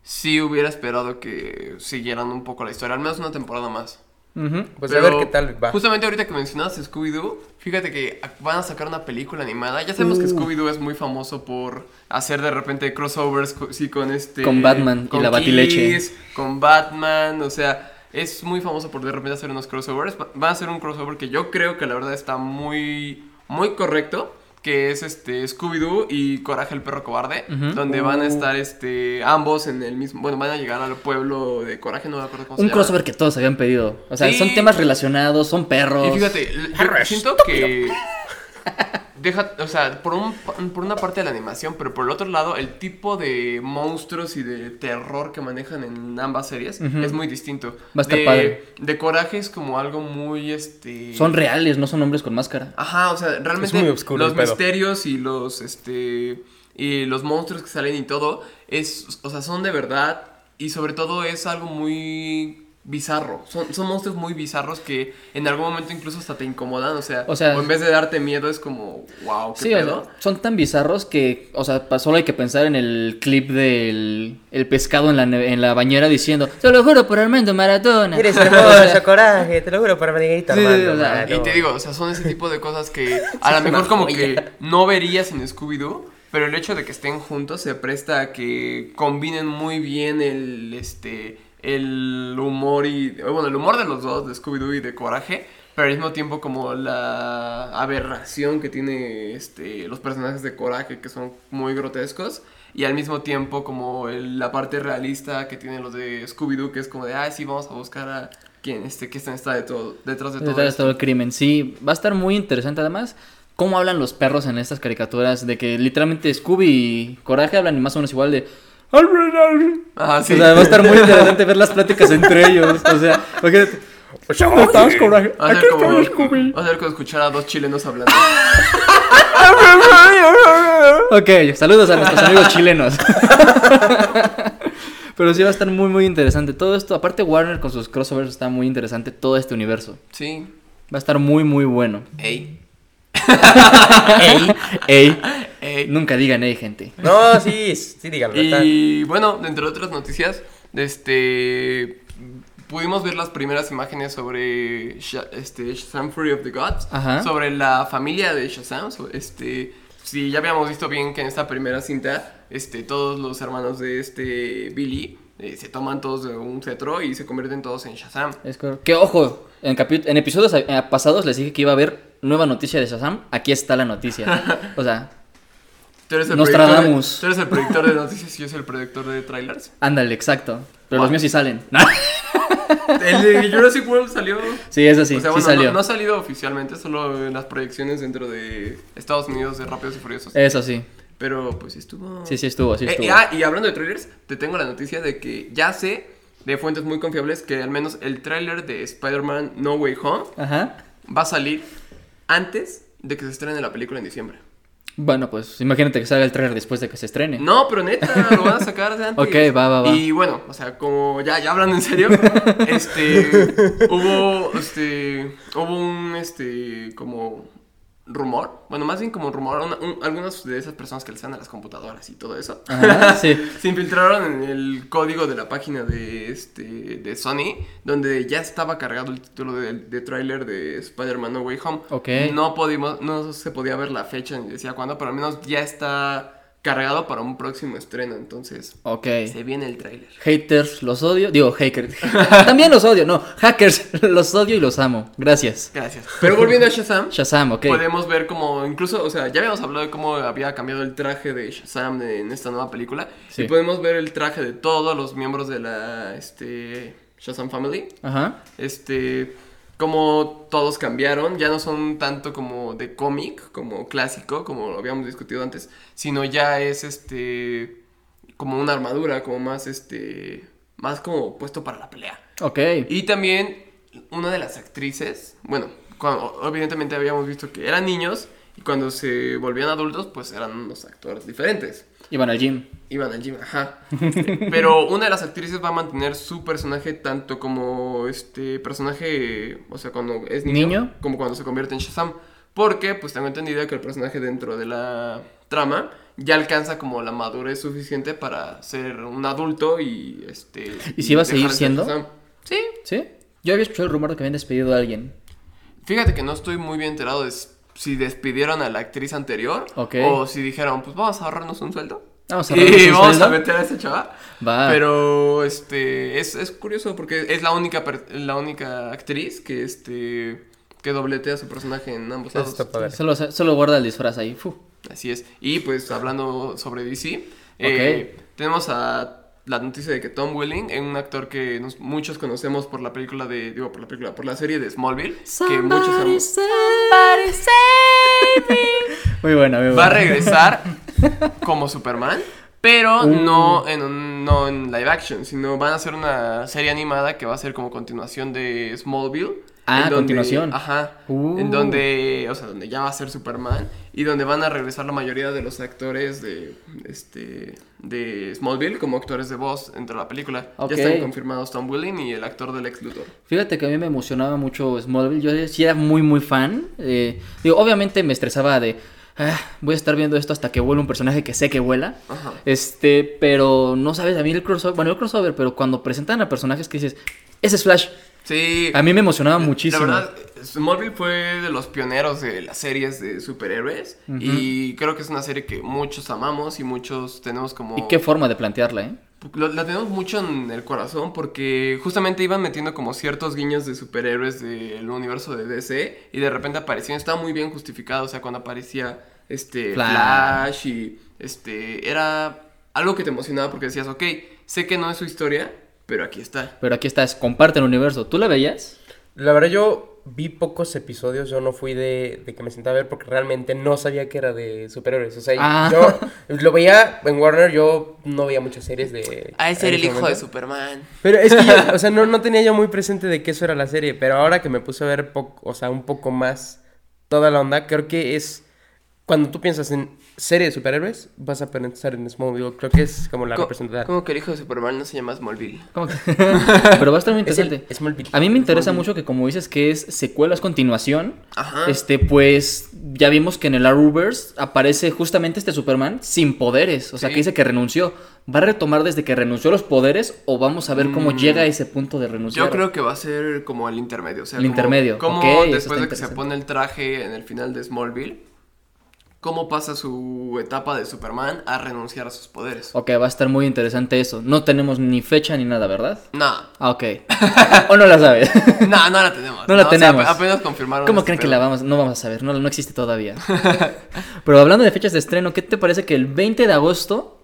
S3: sí hubiera esperado que siguieran un poco la historia, al menos una temporada más.
S1: Ujú.
S2: Pues a ver qué tal va.
S3: Justamente ahorita que mencionabas Scooby-Doo, fíjate que van a sacar una película animada. Ya sabemos que
S1: Uh.
S3: Scooby-Doo es muy famoso por hacer de repente crossovers, sí, con este...
S1: Con Batman y la Batileche.
S3: Con Batman, o sea, es muy famoso por de repente hacer unos crossovers. Va- Van a hacer un crossover que yo creo que la verdad está muy, muy correcto. Que es este Scooby-Doo y Coraje el perro cobarde. Donde van a
S2: Uh.
S3: estar este ambos en el mismo. Bueno, van a llegar al pueblo de Coraje, no me acuerdo cómo se
S1: Un
S3: llama.
S1: crossover que todos habían pedido. O sea,
S3: Sí.
S1: son temas relacionados, son perros.
S3: Y fíjate, yo siento que deja, o sea, por, un, por una parte de la animación, pero por el otro lado, el tipo de monstruos y de terror que manejan en ambas series es muy distinto.
S1: Va a estar
S3: de,
S1: padre.
S3: De coraje es como algo muy este.
S1: Son reales, no son hombres con máscara.
S3: Ajá, o sea, realmente
S2: muy oscuro
S3: los misterios y los este y los monstruos que salen y todo es, o sea, son de verdad y sobre todo es algo muy bizarro. Son, son monstruos muy bizarros que en algún momento incluso hasta te incomodan, o sea,
S1: O sea-
S3: en vez de darte miedo es como, wow, qué
S1: Sí, o
S3: pedo.
S1: sea, son tan bizarros que, o sea, solo hay que pensar en el clip del el pescado en la, en la bañera diciendo, te lo juro por Armando Maradona.
S2: Eres hermoso, coraje, te lo juro Margarita
S1: Sí,
S2: Armando,
S1: o sea,
S2: Maradona.
S3: Y te digo, o sea, son ese tipo de cosas que a lo mejor como
S2: joya.
S3: que no verías en Scooby-Doo, pero el hecho de que estén juntos se presta a que combinen muy bien el, este, el humor y, bueno, el humor de los dos, de Scooby-Doo y de Coraje, pero al mismo tiempo como la aberración que tiene, este, los personajes de Coraje que son muy grotescos. Y al mismo tiempo como el- la parte realista que tienen los de Scooby-Doo, que es como de, ah, sí, vamos a buscar a quien, este, que está de todo, detrás de todo
S1: Detrás de todo el crimen, sí, va a estar muy interesante además. Cómo hablan los perros en estas caricaturas, de que literalmente Scooby y Coraje hablan más o menos igual de...
S3: Ah, sí.
S1: O sea, va a estar muy interesante ver las pláticas entre ellos. O sea, imagínate. ¿Dónde estás, Coraje? Aquí estoy, Scooby.
S3: va a ser como escuchar a dos chilenos hablando.
S1: Ok, saludos a nuestros amigos chilenos. Pero sí va a estar muy, muy interesante. Todo esto, aparte Warner con sus crossovers está muy interesante todo este universo.
S3: Sí.
S1: Va a estar muy, muy bueno.
S3: Ey.
S1: Ey, ey.
S3: Ey.
S1: Nunca digan ey, gente.
S2: No, sí, sí, díganlo. está-
S3: Y bueno, entre otras noticias, este pudimos ver las primeras imágenes sobre este Shazam Fury of the Gods,
S1: Ajá.
S3: sobre la familia de Shazam, este si ya habíamos visto bien que en esta primera cinta, este todos los hermanos de este Billy eh, se toman todos de un cetro y se convierten todos en Shazam.
S1: Es correcto. Que ojo, en, en episodios eh, pasados les dije que iba a haber nueva noticia de Shazam. Aquí está la noticia. O sea,
S3: Tú eres el
S1: Nostradamus.
S3: de- Tú eres el predictor de noticias y yo soy el predictor de trailers.
S1: ándale, exacto. Pero los míos sí salen.
S3: El de Jurassic World salió.
S1: sí, eso sí,
S3: o sea,
S1: sí
S3: bueno,
S1: salió.
S3: No, no ha salido oficialmente, solo en las proyecciones dentro de Estados Unidos de Rápidos y Furiosos.
S1: Eso sí.
S3: Pero pues estuvo.
S1: Sí, sí estuvo, sí
S3: Eh,
S1: estuvo.
S3: y, ah, y hablando de trailers, te tengo la noticia de que ya sé de fuentes muy confiables que al menos el trailer de Spider-Man No Way Home
S1: Ajá.
S3: va a salir antes de que se estrene la película en diciembre.
S1: Bueno, pues imagínate que salga el trailer después de que se estrene.
S3: No, pero neta, lo van a sacar de antes.
S1: Ok, va, va, va.
S3: Y bueno, o sea, como ya, ya hablando en serio, este, hubo, este, hubo un, este, como rumor, bueno, más bien como rumor, una- un- algunas de esas personas que le dan a las computadoras y todo eso,
S1: Ajá, sí.
S3: se infiltraron en el código de la página de, este, de Sony, donde ya estaba cargado el título de, de tráiler de Spider-Man No Way Home. No, podíamos, no se podía ver la fecha ni decía cuándo, pero al menos ya está cargado para un próximo estreno, entonces
S1: Ok.
S3: se viene el tráiler.
S1: Haters, los odio. Digo, hackers. También los odio. No, hackers, los odio y los amo. Gracias.
S3: Gracias. Pero volviendo a Shazam,
S1: Shazam, ok.
S3: podemos ver como, incluso, o sea, ya habíamos hablado de cómo había cambiado el traje de Shazam en esta nueva película.
S1: Sí.
S3: Y podemos ver el traje de todos los miembros de la este, Shazam Family.
S1: Ajá.
S3: Este, como todos cambiaron, ya no son tanto como de cómic, como clásico, como lo habíamos discutido antes, sino ya es este, como una armadura, como más este, más como puesto para la pelea.
S1: Ok.
S3: Y también una de las actrices, bueno, cuando, evidentemente habíamos visto que eran niños y cuando se volvían adultos, pues eran unos actores diferentes.
S1: Iban al gym.
S3: Iban al gym, ajá. Pero una de las actrices va a mantener su personaje tanto como este personaje, o sea, cuando es niño,
S1: ¿Niño?
S3: como cuando se convierte en Shazam. Porque, pues tengo entendido que el personaje dentro de la trama ya alcanza como la madurez suficiente para ser un adulto y este.
S1: ¿Y si va a seguir siendo?
S3: Shazam. Sí.
S1: ¿Sí? Yo había escuchado el rumor de que habían despedido a alguien.
S3: Fíjate que no estoy muy bien enterado de si despidieron a la actriz anterior
S1: Ok.
S3: o si dijeron, pues vamos a ahorrarnos un sueldo.
S1: Vamos a
S3: y
S1: un
S3: vamos
S1: sueldo.
S3: a meter a esa chava.
S1: Va.
S3: Pero este es, es curioso porque es la única per- la única actriz que este que dobletea su personaje en ambos lados.
S2: está padre.
S1: Solo, solo guarda el disfraz ahí. Fu.
S3: Así es. Y pues hablando sobre DC, eh, tenemos a la noticia de que Tom Welling es un actor que nos- muchos conocemos por la película de digo por la película por la serie de Smallville que muchos amamos.
S1: Muy buena, muy buena.
S3: va a regresar como Superman, pero
S1: Uh.
S3: no, en un- no en live action, sino van a hacer una serie animada que va a ser como continuación de Smallville.
S1: Ah,
S3: donde-
S1: continuación.
S3: Ajá.
S1: Uh.
S3: En donde, o sea, donde ya va a ser Superman y donde van a regresar la mayoría de los actores de este de Smallville como actores de voz dentro de la película. Ya están confirmados Tom Welling y el actor del ex Luthor.
S1: Fíjate que a mí me emocionaba mucho Smallville. Yo sí era muy, muy fan. Eh, digo, obviamente me estresaba de. "Ah, voy a estar viendo esto hasta que vuela un personaje que sé que vuela.
S3: Ajá.
S1: Este, pero no sabes, a mí el crossover. Bueno, el crossover, pero cuando presentan a personajes que dices, ese es Flash.
S3: Sí.
S1: A mí me emocionaba muchísimo.
S3: La verdad, Smallville fue de los pioneros de las series de superhéroes. Y creo que es una serie que muchos amamos y muchos tenemos como.
S1: Y qué forma de plantearla, ¿eh?
S3: La tenemos mucho en el corazón porque justamente iban metiendo como ciertos guiños de superhéroes del universo de DC y de repente aparecían, estaba muy bien justificado, o sea, cuando aparecía este
S1: Flash.
S3: Flash, y este era algo que te emocionaba porque decías, ok, sé que no es su historia, pero aquí está.
S1: Pero aquí estás, comparte el universo. ¿Tú la veías?
S2: La verdad yo vi pocos episodios, yo no fui de, de que me sentaba a ver porque realmente no sabía que era de superhéroes. O sea,
S1: Ah.
S2: yo lo veía en Warner, yo no veía muchas series de...
S3: Ah, ese era
S2: en
S3: el hijo de. Superman.
S2: Pero es que yo, o sea, no, no tenía yo muy presente de que eso era la serie, pero ahora que me puse a ver poco, o sea, un poco más toda la onda, creo que es cuando tú piensas en serie de superhéroes, vas a pensar en Smallville, creo que es como la
S3: ¿Cómo,
S2: representativa.
S3: cómo que el hijo de Superman no se llama Smallville?
S1: ¿Cómo que? Pero va a estar muy
S2: Es el-
S1: interesante.
S2: Smallville.
S1: A mí me interesa mucho que como dices que es secuela, es continuación.
S3: Ajá.
S1: Este, pues ya vimos que en el Arrowverse aparece justamente este Superman sin poderes. O sea,
S3: Sí.
S1: que dice que renunció. ¿Va a retomar desde que renunció a los poderes o vamos a ver cómo
S3: Mm.
S1: llega a ese punto de renunciar?
S3: Yo creo que va a ser como el intermedio. O sea,
S1: El
S3: como-
S1: intermedio,
S3: Como
S1: ok, eso
S3: después de que se pone el traje en el final de Smallville, cómo pasa su etapa de Superman a renunciar a sus poderes.
S1: Ok, va a estar muy interesante eso. No tenemos ni fecha ni nada, ¿verdad?
S3: No,
S1: Ah, ok. o no la sabes.
S3: no, no la tenemos.
S1: No la
S3: o sea,
S1: tenemos.
S3: ap- apenas confirmaron.
S1: ¿Cómo creen que la vamos? No vamos a saber, no, no existe todavía. Pero hablando de fechas de estreno, ¿qué te parece que el 20 de agosto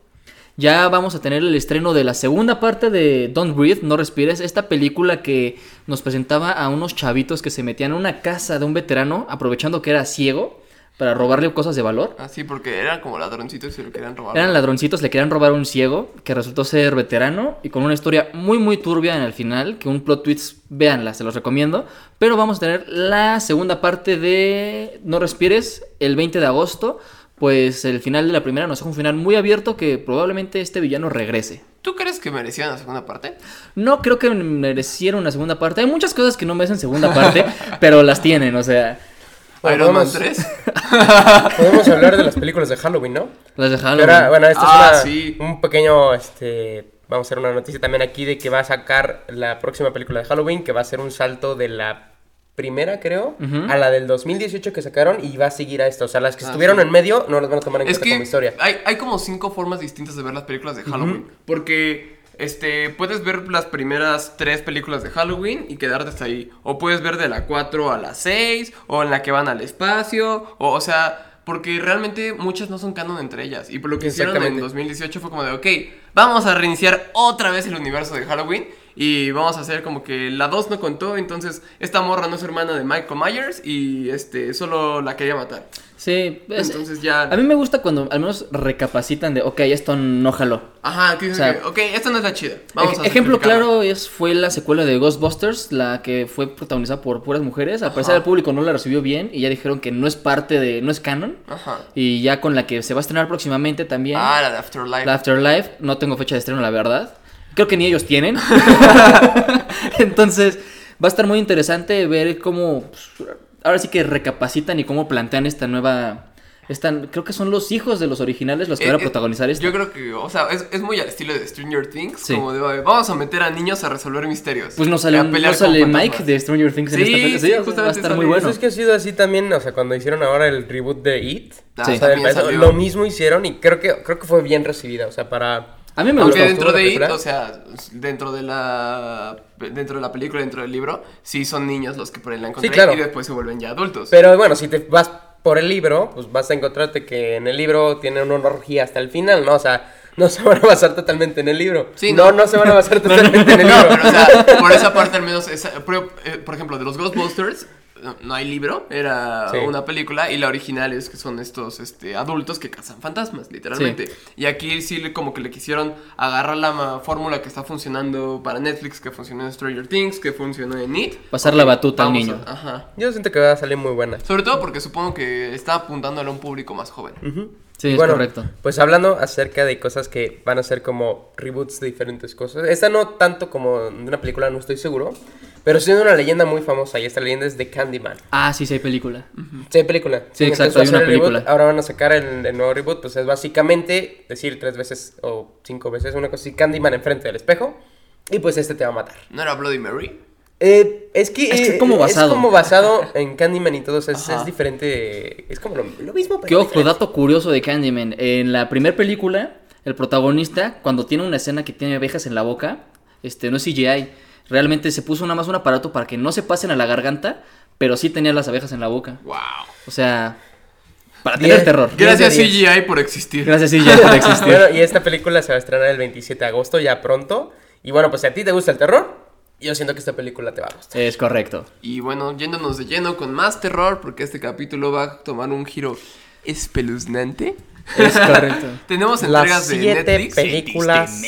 S1: ya vamos a tener el estreno de la segunda parte de Don't Breathe, No Respires? Esta película que nos presentaba a unos chavitos que se metían en una casa de un veterano, aprovechando que era ciego, para robarle cosas de valor.
S3: Ah, sí, porque eran como ladroncitos y se lo querían robar.
S1: Eran ladroncitos, le querían robar a un ciego que resultó ser veterano y con una historia muy muy turbia en el final, que un plot twist, véanla, se los recomiendo. Pero vamos a tener la segunda parte de No Respires el 20 de agosto pues el final de la primera nos deja un final muy abierto que probablemente este villano regrese.
S3: ¿Tú crees que merecían la segunda parte?
S1: No creo que mereciera una segunda parte. Hay muchas cosas que no merecen segunda parte, pero las tienen, o sea.
S2: Bueno,
S3: Iron Man
S2: podemos-
S3: 3.
S2: Podemos hablar de las películas de Halloween, ¿no?
S1: Las de Halloween.
S2: Pero, bueno, esto
S3: Ah,
S2: es una-
S3: sí.
S2: un pequeño, este, vamos a hacer una noticia también aquí de que va a sacar la próxima película de Halloween, que va a ser un salto de la primera, creo, a la del 2018 que sacaron y va a seguir a esta. O sea, las que
S3: Ah,
S2: estuvieron
S3: sí.
S2: en medio no las van a tomar en
S3: Es
S2: cuenta
S3: que
S2: como historia.
S3: Hay, hay como cinco formas distintas de ver las películas de Halloween. Porque este, puedes ver las primeras tres películas de Halloween y quedarte hasta ahí. O puedes ver de la 4 a la 6, o en la que van al espacio, o, o sea... Porque realmente muchas no son canon entre ellas. Y por lo que hicieron en
S2: Exactamente.
S3: 2018 fue como de, ok, vamos a reiniciar otra vez el universo de Halloween. Y vamos a hacer como que la 2 no contó. Entonces, esta morra no es hermana de Michael Myers. Y este, solo la quería matar.
S1: Sí, es-
S3: Entonces ya...
S1: a mí me gusta cuando al menos recapacitan de, ok, esto no jaló.
S3: Ajá, que
S1: O sea,
S3: ok, esta no es la chida. Vamos
S1: Ej-
S3: a
S1: ejemplo claro es fue la secuela de Ghostbusters, la que fue protagonizada por puras mujeres. Al parecer
S3: Ajá.
S1: el público no la recibió bien y ya dijeron que no es parte de, no es canon.
S3: Ajá.
S1: Y ya con la que se va a estrenar próximamente también,
S3: Ah, la de Afterlife.
S1: la Afterlife, no tengo fecha de estreno la verdad. Creo que ni ellos tienen. Entonces va a estar muy interesante ver cómo, pues, ahora sí que recapacitan y cómo plantean esta nueva... Esta, creo que son los hijos de los originales los que
S3: Eh,
S1: van a
S3: eh,
S1: protagonizar esto.
S3: Yo creo que, o sea, es, es muy al estilo de Stranger Things.
S1: Sí.
S3: Como de, "Oye, vamos a meter a niños a resolver misterios.
S1: Pues no
S3: y
S1: sale, no sale
S3: fantasmas".
S1: Mike de Stranger Things en
S3: Sí,
S1: esta película.
S3: sí,
S1: Sí, o sea, va a
S3: justamente
S1: estar
S3: sale.
S1: muy bueno.
S2: es que ha sido así también, o sea, cuando hicieron ahora el reboot de It,
S3: Ah,
S1: Sí.
S2: o sea, el- lo mismo hicieron y creo que creo que fue bien recibida, o sea, para
S1: A mí me
S3: Aunque
S1: gustó.
S3: dentro de It, o sea, dentro de la dentro de la película, dentro del libro, sí son niños los que por ahí la encontré
S2: claro.
S3: y después se vuelven ya adultos.
S2: Pero bueno, si te vas por el libro, pues vas a encontrarte que en el libro tiene una orgía hasta el final, ¿no? O sea, no se van a basar totalmente en el libro.
S3: Sí,
S2: no,
S3: no.
S2: no se van a basar totalmente en el
S3: No,
S2: libro.
S3: pero o sea, por esa parte al menos, esa- por, eh, por ejemplo, de los Ghostbusters, no, no hay libro, era
S2: Sí.
S3: una película y la original es que son estos este, adultos que cazan fantasmas, literalmente. Y aquí sí como que le quisieron agarrar la fórmula que está funcionando para Netflix, que funcionó en Stranger Things, que funcionó en It.
S1: Pasar la batuta al niño.
S3: a- ajá.
S2: Yo siento que va a salir muy buena.
S3: Sobre todo porque supongo que está apuntándole a un público más joven.
S1: Sí, es
S2: bueno,
S1: correcto.
S2: Pues hablando acerca de cosas que van a ser como reboots de diferentes cosas. Esta no tanto como de una película, no estoy seguro. Pero sí de una leyenda muy famosa y esta leyenda es de Candyman.
S1: Ah, sí, sí hay película.
S2: Sí, hay película.
S1: Sí,
S2: entonces
S1: exacto, hay una
S2: reboot.
S1: película.
S2: Ahora van a sacar el, el nuevo reboot, pues es básicamente decir tres veces o cinco veces una cosa así, Candyman enfrente del espejo. Y pues este te va a matar.
S3: ¿No era Bloody Mary?
S2: Eh, es que
S1: Es que
S2: eh,
S1: como basado.
S2: es como basado en Candyman y todo, o sea, es, es diferente. Es como lo, lo mismo, pero
S1: Qué ojo,
S2: diferente.
S1: dato curioso de Candyman. En la primera película, el protagonista, cuando tiene una escena que tiene abejas en la boca, este, no es CGI. Realmente se puso nada más un aparato para que no se pasen a la garganta, pero sí tenía las abejas en la boca.
S3: ¡Wow!
S1: O sea, para
S2: Diez.
S1: tener terror.
S3: Gracias
S2: de diez.
S3: CGI por existir.
S1: Gracias CGI por existir.
S2: Bueno, y esta película se va a estrenar el 27 de agosto, ya pronto. Y bueno, pues si a ti te gusta el terror, yo siento que esta película te va a gustar.
S1: Es correcto.
S3: Y bueno, yéndonos de lleno con más terror, porque este capítulo va a tomar un giro espeluznante.
S1: Es correcto.
S3: Tenemos
S2: Las
S3: entregas de
S2: siete
S3: Netflix.
S2: películas.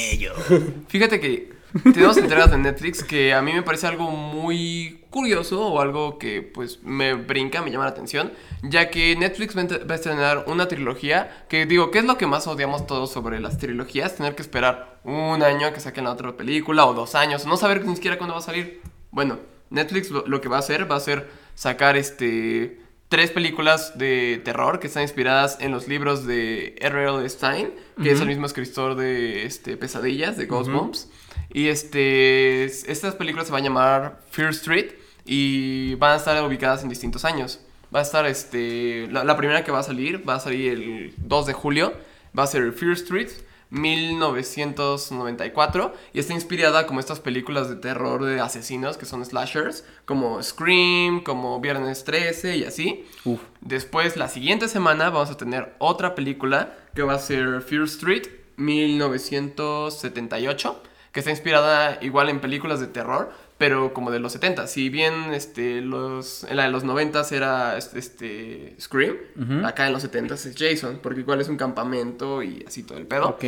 S3: Fíjate que tenemos entregas de Netflix que a mí me parece algo muy curioso o algo que pues me brinca, me llama la atención, ya que Netflix va a estrenar una trilogía que digo, ¿qué es lo que más odiamos todos sobre las trilogías? Tener que esperar un año a que saquen la otra película o dos años, no saber ni siquiera cuándo va a salir. Bueno, Netflix lo, que va a hacer va a ser sacar este tres películas de terror que están inspiradas en los libros de R.L. Stein, que es el mismo escritor de este, Pesadillas, de Ghostbumps. Y este, estas películas se van a llamar Fear Street y van a estar ubicadas en distintos años. Va a estar, este, la, la primera que va a salir, va a salir el 2 de julio, va a ser Fear Street, 1994, y está inspirada como estas películas de terror de asesinos que son slashers, como Scream, como Viernes 13 y así.
S1: Uf.
S3: Después, la siguiente semana, vamos a tener otra película que va a ser Fear Street 1978, que está inspirada igual en películas de terror, pero como de los 70. Si bien este, los, en la de los 90 era este, Scream,
S1: Ujú.
S3: acá en los 70 es Jason, porque igual es un campamento y así todo el pedo.
S1: Ok.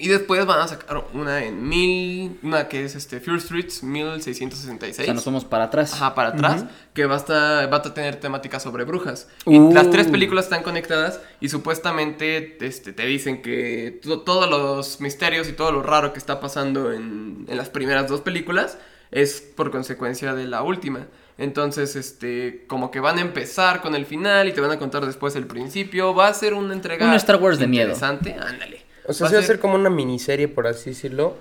S3: Y después van a sacar una en mil, una que es este Fear Streets
S1: O
S3: 1666.
S1: sea, nos vamos para atrás.
S3: Ajá, para atrás, que va a, estar, va a tener temática sobre brujas.
S1: Uh.
S3: Y las tres películas están conectadas y supuestamente este, te dicen que to- todos los misterios y todo lo raro que está pasando en, en las primeras dos películas es por consecuencia de la última. Entonces, este, como que van a empezar con el final y te van a contar después el principio. Va a ser una entrega
S1: Un Star Wars de miedo.
S3: interesante. Ándale.
S2: O sea,
S3: Va
S2: se va a hacer como una miniserie, por así decirlo.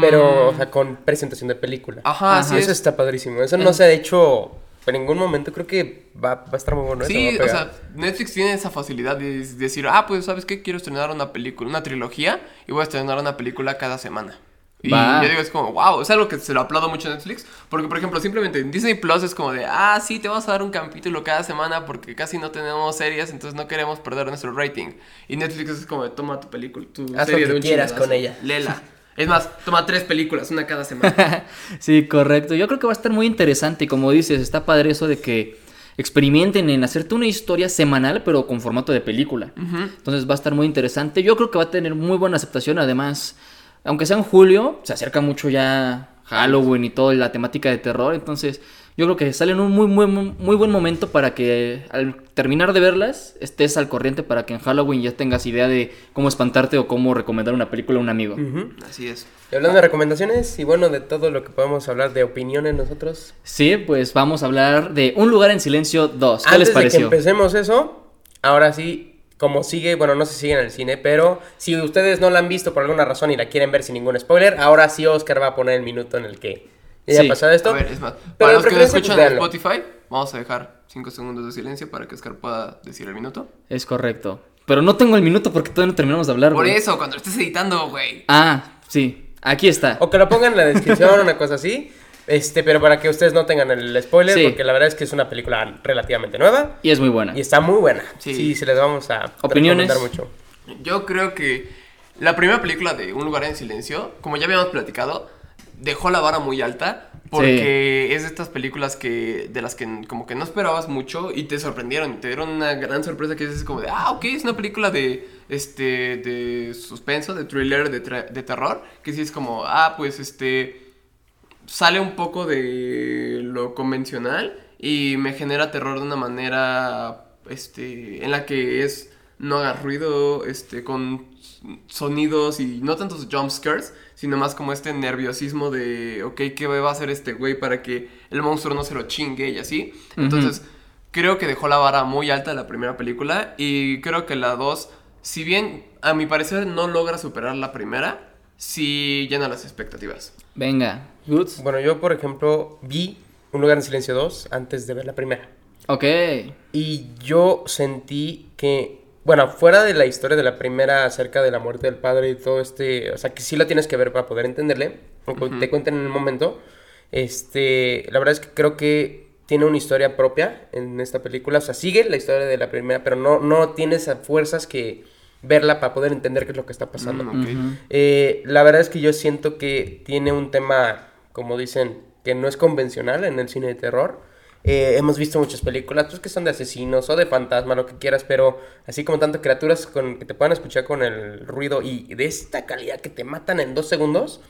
S2: Pero, o sea, con presentación de película.
S3: Ajá, sí
S2: Eso
S3: es.
S2: está padrísimo. Eso no se ha hecho en ningún momento. Creo que va, va a estar muy bueno. va
S3: Sí, o sea, Netflix tiene esa facilidad de decir, ah, pues, ¿sabes qué? Quiero estrenar una película, una trilogía, y voy a estrenar una película cada semana. Y yo digo, es como, wow, es algo que se lo aplaudo mucho a Netflix, porque, por ejemplo, simplemente en Disney Plus es como de, ah, sí, te vamos a dar un capítulo cada semana porque casi no tenemos series, entonces no queremos perder nuestro rating. Y Netflix es como de, toma tu película, tu
S2: Haz
S3: serie
S2: lo
S3: de
S2: que
S3: un
S2: quieras con ella.
S3: Lela. Es más, toma tres películas, una cada semana.
S1: Sí, correcto. Yo creo que va a estar muy interesante. y Como dices, está padre eso de que experimenten en hacerte una historia semanal, pero con formato de película. Entonces va a estar muy interesante. Yo creo que va a tener muy buena aceptación. Además, aunque sea en julio, se acerca mucho ya Halloween y toda la temática de terror. Entonces, yo creo que sale en un muy, muy, muy, buen momento para que al terminar de verlas estés al corriente para que en Halloween ya tengas idea de cómo espantarte o cómo recomendar una película a un amigo.
S3: Así es.
S2: Y hablando de recomendaciones y bueno, de todo lo que podemos hablar de opiniones nosotros.
S1: Sí, pues vamos a hablar de Un lugar en silencio 2. ¿Qué
S2: Antes
S1: les
S2: de que
S1: pareció?
S2: empecemos eso, ahora sí, como sigue, bueno, no se sigue en el cine, pero si ustedes no la han visto por alguna razón y la quieren ver sin ningún spoiler, ahora sí Oscar va a poner el minuto en el que ya
S1: Sí.
S2: pasado esto.
S3: A ver, es más,
S2: Pero
S3: para los que
S2: preferencia,
S3: escuchan en. Spotify, vamos a dejar 5 segundos de silencio para que Oscar pueda decir el minuto.
S1: Es correcto. Pero no tengo el minuto porque todavía no terminamos de hablar.
S3: Por eso, cuando lo estés editando, güey.
S1: Ah, sí. Aquí está.
S2: O que lo pongan en la descripción, una cosa así. Este, pero para que ustedes no tengan el spoiler,
S1: Sí.
S2: porque la verdad es que es una película relativamente nueva
S1: Y es muy buena.
S2: y está muy buena. Sí,
S3: Sí.
S2: se les vamos a
S1: ¿Opiniones?
S2: mucho.
S3: Yo creo que la primera película de Un lugar en silencio, como ya habíamos platicado, dejó la vara muy alta porque es de estas películas que de las que como que no esperabas mucho y te sorprendieron, y te dieron una gran sorpresa que dices como de, ah, ok, es una película de este de suspenso, de thriller, de, tra- de terror, que sí es como, ah, pues este sale un poco de lo convencional y me genera terror de una manera este en la que es no haga ruido este con sonidos y no tantos jump scares sino más como este nerviosismo de ok qué va a hacer este güey para que el monstruo no se lo chingue y así entonces creo que dejó la vara muy alta la primera película y creo que la dos si bien a mi parecer no logra superar la primera sí llena las expectativas.
S1: Venga. Goods.
S2: Bueno, yo, por ejemplo, vi Un lugar en silencio 2 antes de ver la primera.
S1: Ok.
S2: Y yo sentí que, bueno, fuera de la historia de la primera acerca de la muerte del padre y todo este, o sea, que sí la tienes que ver para poder entenderle, aunque te cuenten en el momento, este, la verdad es que creo que tiene una historia propia en esta película, o sea, sigue la historia de la primera, pero no, no tienes a fuerzas que verla para poder entender qué es lo que está pasando.
S3: Mm.
S2: Eh, la verdad es que yo siento que tiene un tema, como dicen, que no es convencional en el cine de terror. Eh, hemos visto muchas películas pues, que son de asesinos o de fantasma, lo que quieras, pero así como tanto criaturas con, que te puedan escuchar con el ruido y de esta calidad que te matan en dos segundos,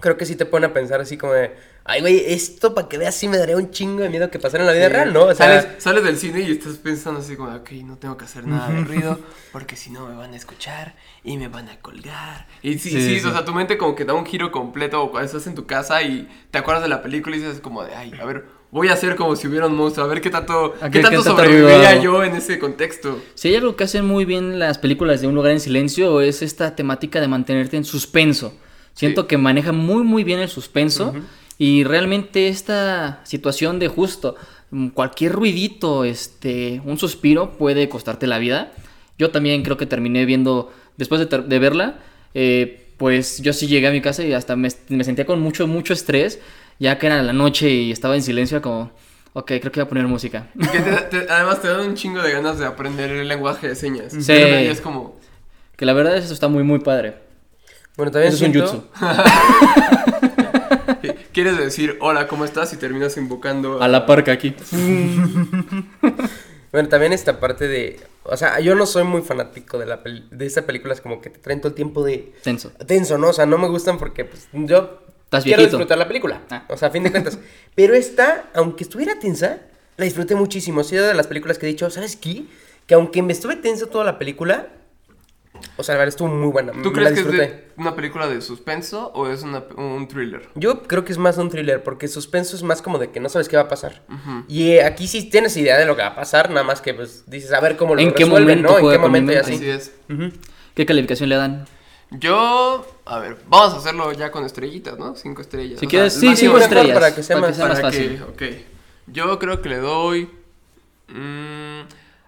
S2: creo que sí te pone a pensar así como de, ay, güey, esto para que veas sí me daría un chingo de miedo que pasara en la vida
S3: Sí.
S2: real, ¿no? O sea,
S3: sales, sales del cine y estás pensando así como, ok, no tengo que hacer nada de ruido porque si no me van a escuchar y me van a colgar. Y sí,
S1: Sí,
S3: sí,
S1: sí.
S3: o sea, tu mente como que da un giro completo o cuando estás en tu casa y te acuerdas de la película y dices como de, ay, a ver, voy a hacer como si hubiera un monstruo, a ver qué tanto,
S1: ¿A
S3: qué
S1: qué-
S3: tanto
S1: qué
S3: sobreviviría yo en ese contexto.
S1: Si hay algo que hacen muy bien las películas de Un lugar en silencio es esta temática de mantenerte en suspenso. Siento
S3: Sí.
S1: que maneja muy muy bien el suspenso y realmente esta situación de justo mm, cualquier ruidito, este, un suspiro puede costarte la vida. Yo también creo que terminé viendo después de, verla, eh, pues yo sí llegué a mi casa y hasta me, me sentía con mucho mucho estrés, ya que era la noche y estaba en silencio como Ok, creo que voy a poner música.
S3: Que te- te- además te dan un chingo de ganas de aprender el lenguaje de señas.
S1: Sí.
S3: Pero Es como,
S1: Que la verdad eso está muy muy padre.
S2: Bueno, también
S1: Eso es un
S2: siento-
S1: jutsu.
S3: quieres decir hola, ¿cómo estás? Y terminas invocando
S1: A la parca aquí.
S2: Bueno, también esta parte de. O sea, yo no soy muy fanático de la peli- de estas películas como que te traen todo el tiempo de.
S1: Tenso.
S2: Tenso, ¿no? O sea, no me gustan porque pues, yo
S1: Estás
S2: quiero
S1: viejito.
S2: disfrutar la película.
S1: Ah.
S2: O sea, a fin de cuentas. Pero esta, aunque estuviera tensa, la disfruté muchísimo. Ha sido de las películas que he dicho, ¿sabes qué? Que aunque me estuve tenso toda la película, o sea, la verdad estuvo muy buena.
S3: ¿Tú crees
S2: la
S3: que es de una película de suspenso o es una, un thriller?
S2: Yo creo que es más un thriller, porque suspenso es más como de que no sabes qué va a pasar. Y eh, aquí sí tienes idea de lo que va a pasar, nada más que pues dices a ver cómo lo
S1: ¿En qué momento
S2: ¿no? En qué momento y así.
S3: Así es.
S2: Ujú.
S1: ¿Qué calificación le dan?
S3: Yo, a ver, vamos a hacerlo ya con estrellitas, ¿no? Cinco estrellas.
S1: Si
S3: O
S1: quieres,
S3: sea,
S1: sí, cinco estrellas.
S2: para que sea más-
S1: más
S3: Para
S1: fácil.
S3: que, ok. Yo creo que le doy. mm,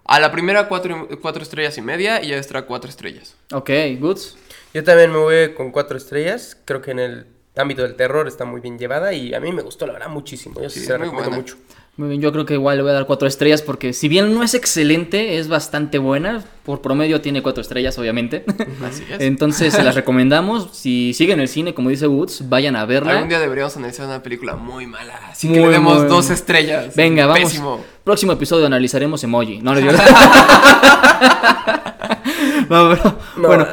S3: a la primera cuatro, cuatro estrellas y media y a esta cuatro estrellas.
S1: Ok, goods.
S2: Yo también me voy con cuatro estrellas. Creo que en el ámbito del terror está muy bien llevada y a mí me gustó, la verdad, muchísimo. Yo sí,
S3: Sí,
S2: se la recomiendo
S3: buena.
S2: mucho.
S1: Muy bien, yo creo que igual le voy a dar cuatro estrellas porque si bien no es excelente, es bastante buena. Por promedio tiene cuatro estrellas, obviamente.
S3: Así es.
S1: Entonces se las recomendamos. Si siguen el cine, como dice Woods, vayan a verla.
S3: Algún día deberíamos analizar una película muy mala. Así
S1: Muy,
S3: que le demos
S1: muy-
S3: dos estrellas.
S1: Venga, vamos.
S3: Pésimo.
S1: Próximo episodio analizaremos emoji. No, no, yo- No, pero-
S2: No.
S1: Bueno,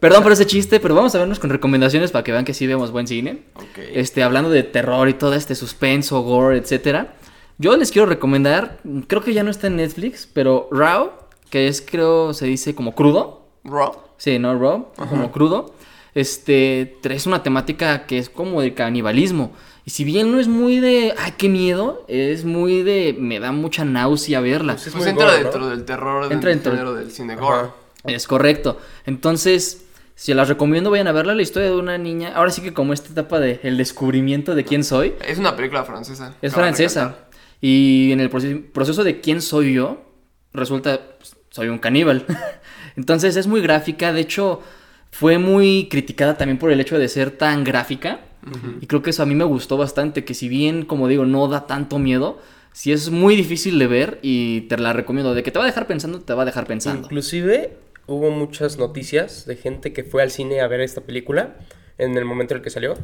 S1: perdón por ese chiste, pero vamos a vernos con recomendaciones para que vean que sí vemos buen cine.
S3: Ok.
S1: Este, hablando de terror y todo este suspenso, gore, etcétera. Yo les quiero recomendar, creo que ya no está en Netflix, pero Raw, que es creo se dice como crudo.
S3: Raw.
S1: Sí, ¿no? Raw, como crudo. Este, es una temática que es como de canibalismo. Y si bien no es muy de, ay, qué miedo, es muy de, me da mucha náusea verla.
S2: Pues es
S3: Pues
S2: muy
S3: entra
S2: gore, ¿no?
S3: dentro del terror del
S1: Entra dentro-
S3: género del cine gore.
S1: Es correcto. Entonces, si las recomiendo, vayan a verla. La historia de una niña. Ahora sí que como esta etapa de el descubrimiento de quién soy.
S3: Es una película francesa.
S1: Es francesa. Y en el proce- proceso de quién soy yo, resulta, pues, soy un caníbal. Entonces es muy gráfica. De hecho, fue muy criticada también por el hecho de ser tan gráfica. Y creo que eso a mí me gustó bastante. Que si bien, como digo, no da tanto miedo, sí es muy difícil de ver y te la recomiendo. De que te va a dejar pensando, te va a dejar pensando.
S2: Inclusive hubo muchas noticias de gente que fue al cine a ver esta película en el momento en el que salió,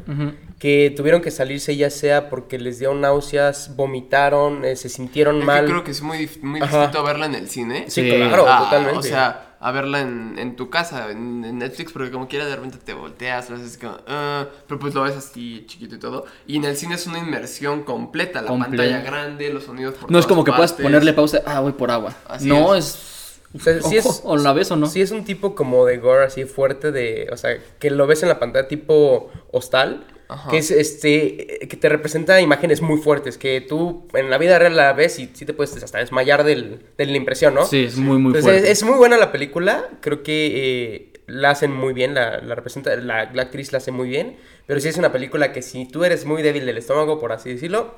S2: que tuvieron que salirse ya sea porque les dio náuseas, vomitaron, eh, se sintieron
S3: Es
S2: mal.
S3: creo que es muy, muy
S2: Ajá.
S3: distinto verla en el cine.
S2: Sí,
S1: Sí.
S2: claro,
S3: a-
S2: totalmente.
S3: O sea, a verla en, en tu casa, en, en Netflix, porque como quiera de repente te volteas, lo haces como, "Ah", pero pues lo ves así chiquito y todo. Y en el cine es una inmersión completa, la pantalla grande, los sonidos por
S1: No es como que puedas ponerle pausa. Ah, voy por agua.
S3: Así
S1: no, es.
S2: O sea, sí es-
S1: o, la ves o no.
S2: Sí, es un tipo como de gore así fuerte de, o sea, que lo ves en la pantalla tipo hostal,
S3: Ajá.
S2: que es este, que te representa imágenes muy fuertes, que tú en la vida real la ves y sí te puedes hasta desmayar del, de la impresión, ¿no?
S1: Sí, es muy, muy
S2: Entonces,
S1: fuerte.
S2: es, es muy buena la película, creo que eh, la hacen muy bien, la, la representa, la, la actriz la hace muy bien, pero sí es una película que si tú eres muy débil del estómago, por así decirlo,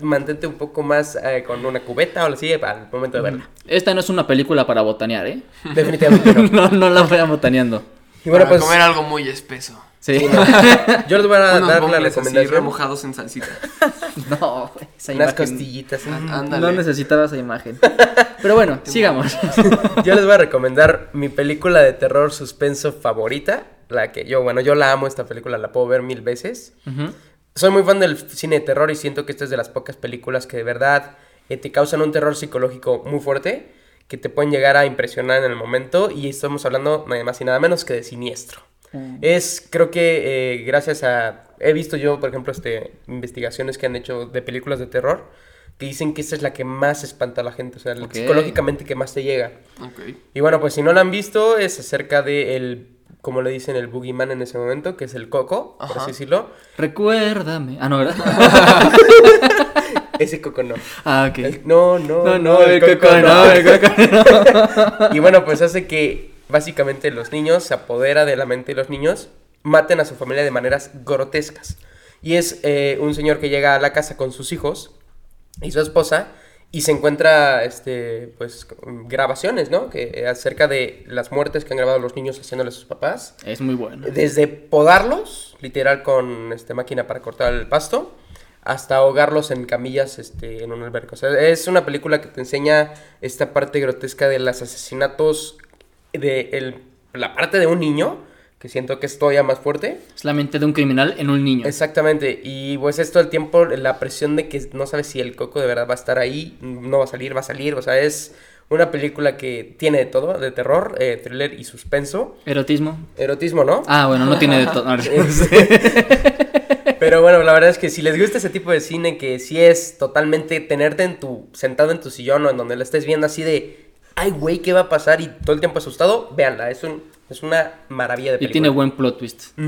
S2: mantente un poco más eh, con una cubeta o así al momento de verla.
S1: Esta no es una película para botanear, ¿eh?
S2: Definitivamente no.
S1: no, no la vayan botaneando.
S2: Y bueno,
S3: Para
S2: pues
S3: comer algo muy espeso.
S1: Sí.
S2: Sí, no. Yo les voy a
S3: Unos
S2: dar la
S3: bongles así
S2: recomendación.
S3: remojados en salsita.
S1: No, güey, esa
S2: Unas
S1: imagen-
S2: costillitas. mm.
S3: Ándale.
S1: No necesitaba esa imagen. Pero bueno, sigamos.
S2: Yo les voy a recomendar mi película de terror suspenso favorita. La que yo, bueno, yo la amo esta película, la puedo ver mil veces.
S1: Ujú.
S2: Soy muy fan del cine de terror y siento que esta es de las pocas películas que de verdad eh, te causan un terror psicológico muy fuerte, que te pueden llegar a impresionar en el momento. Y estamos hablando nada más y nada menos que de Siniestro. Es, creo que eh, gracias a... He visto yo, por ejemplo, este, investigaciones que han hecho de películas de terror que dicen que esta es la que más espanta a la gente, o sea,
S1: Ok.
S2: psicológicamente que más te llega. Y bueno, pues si no la han visto, es acerca de el, como le dicen, el boogeyman en ese momento, que es el coco, por
S3: Ajá.
S2: así decirlo.
S1: Recuérdame. Ah, no, ¿verdad?
S2: Ese coco no.
S1: Ah, ok.
S2: El- no, no,
S1: No, no, el coco no, el coco no.
S2: Y bueno, pues hace que básicamente los niños se apodera de la mente de los niños, maten a su familia de maneras grotescas. Y es eh, un señor que llega a la casa con sus hijos y su esposa y se encuentra, este, pues, grabaciones, ¿no? Que eh, acerca de las muertes que han grabado los niños haciéndole a sus papás.
S1: Es muy bueno.
S2: Desde podarlos, literal con este máquina para cortar el pasto, hasta ahogarlos en camillas este, en un. O sea, es una película que te enseña esta parte grotesca de los asesinatos de el- la parte de un niño, que siento que es todavía más fuerte.
S1: Es la mente de un criminal en un niño.
S2: Exactamente, y pues es todo el tiempo la presión de que no sabes si el coco de verdad va a estar ahí, no va a salir, va a salir, o sea, es una película que tiene de todo, de terror, eh, thriller y suspenso.
S1: Erotismo.
S2: Erotismo, ¿no?
S1: Ah, bueno, no tiene de todo.
S2: Pero bueno, la verdad es que si les gusta ese tipo de cine, que sí es totalmente tenerte en tu, sentado en tu sillón o en donde lo estés viendo así de, ay, güey, ¿qué va a pasar? Y todo el tiempo asustado, véanla, es, un, es una maravilla de
S1: y
S2: película.
S1: tiene buen plot twist.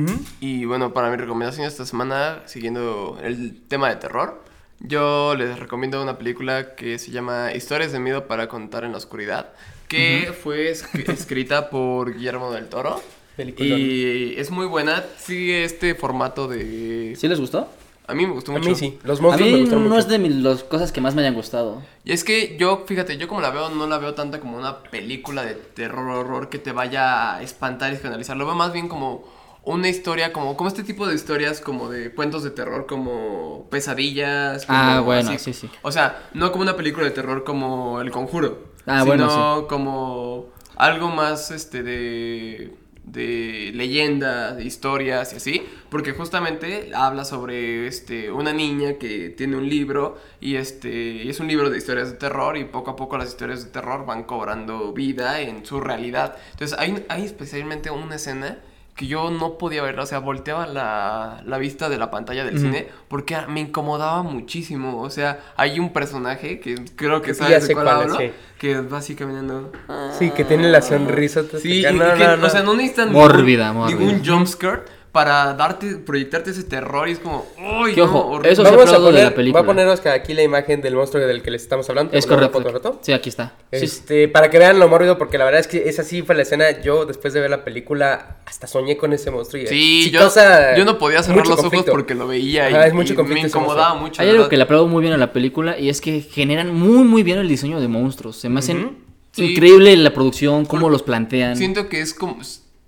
S3: Y bueno, para mi recomendación esta semana, siguiendo el tema de terror, yo les recomiendo una película que se llama Historias de miedo para contar en la oscuridad, que fue es- escrita por Guillermo del Toro.
S2: Peliculón.
S3: Y es muy buena, sigue este formato de...
S1: ¿Sí les gustó?
S3: A mí me gustó
S2: A
S3: mucho.
S2: mí sí, los
S1: A
S2: monstruos me
S1: mí
S2: gustaron
S1: no
S2: mucho.
S1: es de las cosas que más me hayan gustado.
S3: Y es que yo, fíjate, yo como la veo, no la veo tanto como una película de terror horror que te vaya a espantar y escandalizar. Lo veo más bien como una historia, como, como este tipo de historias, como de cuentos de terror, como pesadillas. como
S1: Ah, bueno,
S3: así.
S1: sí, sí.
S3: O sea, no como una película de terror como El Conjuro.
S1: Ah,
S3: sino
S1: bueno,
S3: como algo más, este, de de leyendas, de historias y así, porque justamente habla sobre este una niña que tiene un libro y este es un libro de historias de terror y poco a poco las historias de terror van cobrando vida en su realidad. Entonces hay, hay especialmente una escena que yo no podía ver, o sea, volteaba la, la vista de la pantalla del cine porque me incomodaba muchísimo. O sea, hay un personaje que creo que sabes de cuál
S2: cuál es,
S3: hablo,
S2: sí.
S3: que va así caminando.
S2: Sí, que tiene la sonrisa.
S3: Sí,
S2: tóxica.
S3: y-
S2: No,
S3: y que,
S2: no, no.
S3: o sea, no necesitan
S1: Mórbida,
S3: ningún,
S1: mórbida.
S3: ningún jumpscare para darte, proyectarte ese terror y es como, ¡Uy, no,
S1: ojo,
S3: horrible".
S1: eso- se
S2: Vamos a
S1: aplaudo de la
S2: poner,
S1: película.
S2: va a poner Oscar aquí la imagen del monstruo del que les estamos hablando.
S1: Es
S2: ¿Te pongo una
S1: correcto.
S2: foto?
S1: Sí, aquí está. Sí,
S2: Este, para que vean lo mórbido, porque la verdad es que esa sí fue la escena. Yo, después de ver la película, hasta soñé con ese monstruo. Y
S3: Sí, yo, yo no podía cerrar los
S2: conflicto.
S3: ojos porque lo veía y,
S2: es mucho
S3: y me incomodaba mucho.
S1: Hay algo
S3: ¿verdad?
S1: que le aplaudo muy bien a la película y es que generan muy muy bien el diseño de monstruos. Se me hacen.
S3: Sí.
S1: increíble la producción, cómo los plantean.
S3: Siento que es como,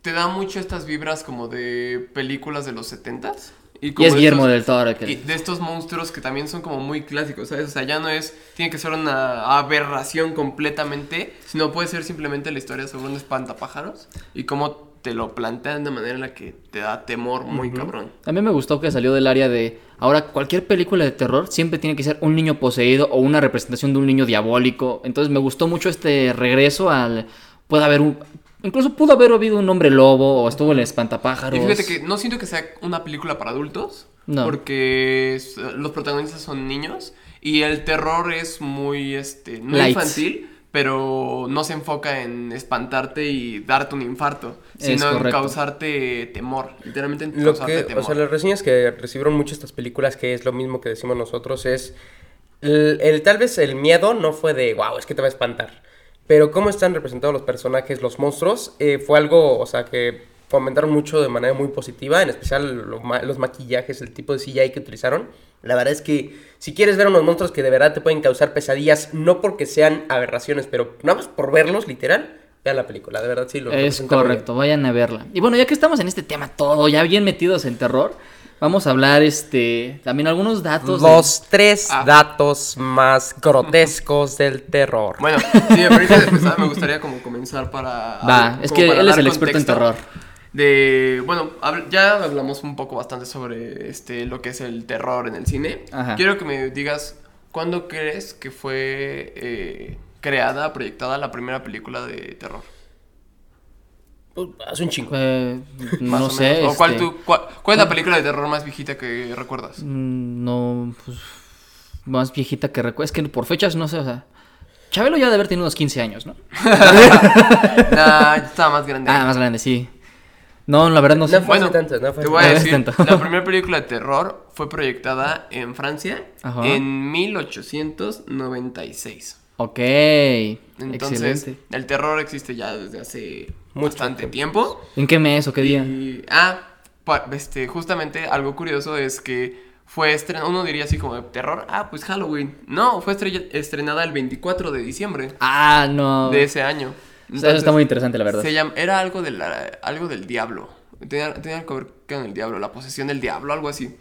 S3: te da mucho estas vibras como de películas de los setentas. Y,
S1: y
S3: como
S1: es
S3: de
S1: Guillermo
S3: estos-
S1: del Toro. que-
S3: Y de estos monstruos que también son como muy clásicos, ¿sabes? O sea, ya no es, tiene que ser una aberración completamente, sino puede ser simplemente la historia sobre un espantapájaros y cómo te lo plantean de manera en la que te da temor muy cabrón.
S1: A mí me gustó que salió del área de. Ahora, cualquier película de terror siempre tiene que ser un niño poseído o una representación de un niño diabólico. Entonces me gustó mucho este regreso al. Puede haber un. Incluso pudo haber habido un hombre lobo o estuvo el espantapájaros.
S3: Y fíjate que no siento que sea una película para adultos,
S1: No.
S3: porque los protagonistas son niños y el terror es muy, este, no
S1: Light.
S3: infantil, pero no se enfoca en espantarte y darte un infarto, sino en causarte temor, literalmente en
S2: Lo
S3: causarte
S2: que,
S3: temor.
S2: o sea, las reseñas que recibieron mucho estas películas, que es lo mismo que decimos nosotros, es el, el- tal vez el miedo no fue de, wow, es que te va a espantar. Pero cómo están representados los personajes, los monstruos, eh, fue algo, o sea, que fomentaron mucho de manera muy positiva, en especial lo ma- los maquillajes, el tipo de CGI que utilizaron. La verdad es que si quieres ver unos monstruos que de verdad te pueden causar pesadillas, no porque sean aberraciones, pero nada más por verlos, literal, vean la película, de verdad sí lo
S1: Es correcto, vayan a verla. Y bueno, ya que estamos en este tema todo, ya bien metidos en terror, vamos a hablar este también algunos datos. de-
S2: Los tres
S3: Ah.
S2: datos más grotescos del terror.
S3: Bueno, si me permites empezar, me gustaría como comenzar para...
S1: Va, es que él es el experto en terror.
S3: De, bueno, ya hablamos un poco bastante sobre este lo que es el terror en el cine.
S1: Ajá.
S3: Quiero que me digas, ¿cuándo crees que fue eh, creada, proyectada la primera película de terror?
S2: Pues, Hace un chingo.
S1: Eh,
S3: Más
S1: no
S3: o
S1: sé.
S3: menos. ¿O cuál,
S1: este,
S3: tú- cuál- cuál es la película de terror más viejita que recuerdas?
S1: mm, No, pues. Más viejita que recuerdo. Es que por fechas no sé, o sea. Chabelo ya debe haber tenido unos 15 años, ¿no?
S3: nah, estaba más grande.
S1: Ah, más grande, sí. No, la verdad no sé.
S2: No fue hace
S3: Bueno,
S2: tanto, no fue
S3: te voy a decir,
S1: Tanto.
S3: la primera película de terror fue proyectada en Francia
S1: Ajá.
S3: en 1896.
S1: Ok.
S3: Entonces,
S1: Excelente.
S3: el terror existe ya desde hace
S2: Mucho
S3: bastante tiempo.
S1: ¿En qué mes o qué día?
S3: Y, ah, este, justamente algo curioso es que fue estrenada, uno diría así como de terror, ah, pues Halloween. No, fue estrenada el 24 de diciembre
S1: Ah, no.
S3: de ese año.
S1: O sea, eso está muy interesante, la verdad.
S3: Se llama, era algo, de la- algo del diablo. Tenía, tenía que ver con el diablo, la posesión del diablo, algo así.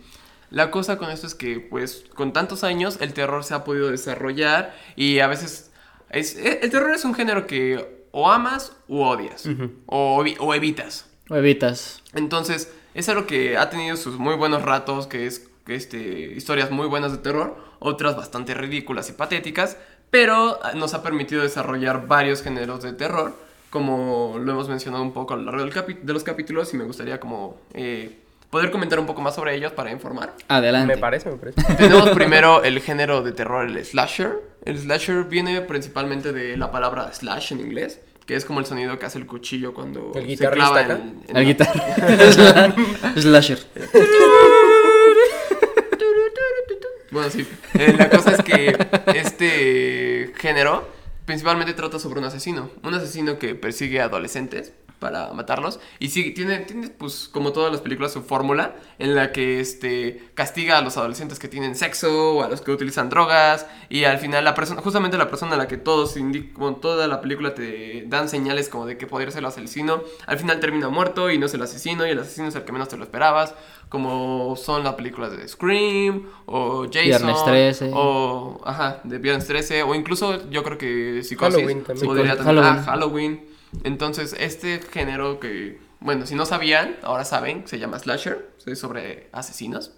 S3: La cosa con esto es que, pues, con tantos años, el terror se ha podido desarrollar y a veces... Es, e- el terror es un género que o amas u odias, o, o evitas.
S1: O evitas.
S3: Entonces, es algo que ha tenido sus muy buenos ratos, que es este, historias muy buenas de terror, otras bastante ridículas y patéticas, pero ah, nos ha permitido desarrollar varios géneros de terror, como lo hemos mencionado un poco a lo largo del de los capítulos y me gustaría como eh, poder comentar un poco más sobre ellos para informar.
S1: Adelante.
S2: Me parece, me parece.
S3: Tenemos primero el género de terror, el slasher. El slasher viene principalmente de la palabra slash en inglés, que es como el sonido que hace el cuchillo cuando
S2: El
S3: se clava
S2: acá.
S3: en, en
S1: El
S3: la-
S1: guitarra. Slasher.
S3: Bueno, sí. Eh, la cosa es que este género principalmente trata sobre un asesino. Un asesino que persigue a adolescentes para matarlos. Y sí, tiene, tiene, pues, como todas las películas, su fórmula en la que este, castiga a los adolescentes que tienen sexo o a los que utilizan drogas. Y al final, la persona, justamente la persona a la que todos como toda la película te dan señales como de que podría ser el asesino, al final termina muerto y no es el asesino. Y el asesino es el que menos te lo esperabas. Como son las películas de Scream o Jason.
S1: Viernes 13.
S3: O, ajá, de Viernes 13. O incluso yo creo que Psicosis.
S2: Halloween también.
S3: podría
S1: Halloween.
S3: ah, Halloween. Entonces, este género que, bueno, si no sabían, ahora saben, se llama slasher, es sobre asesinos.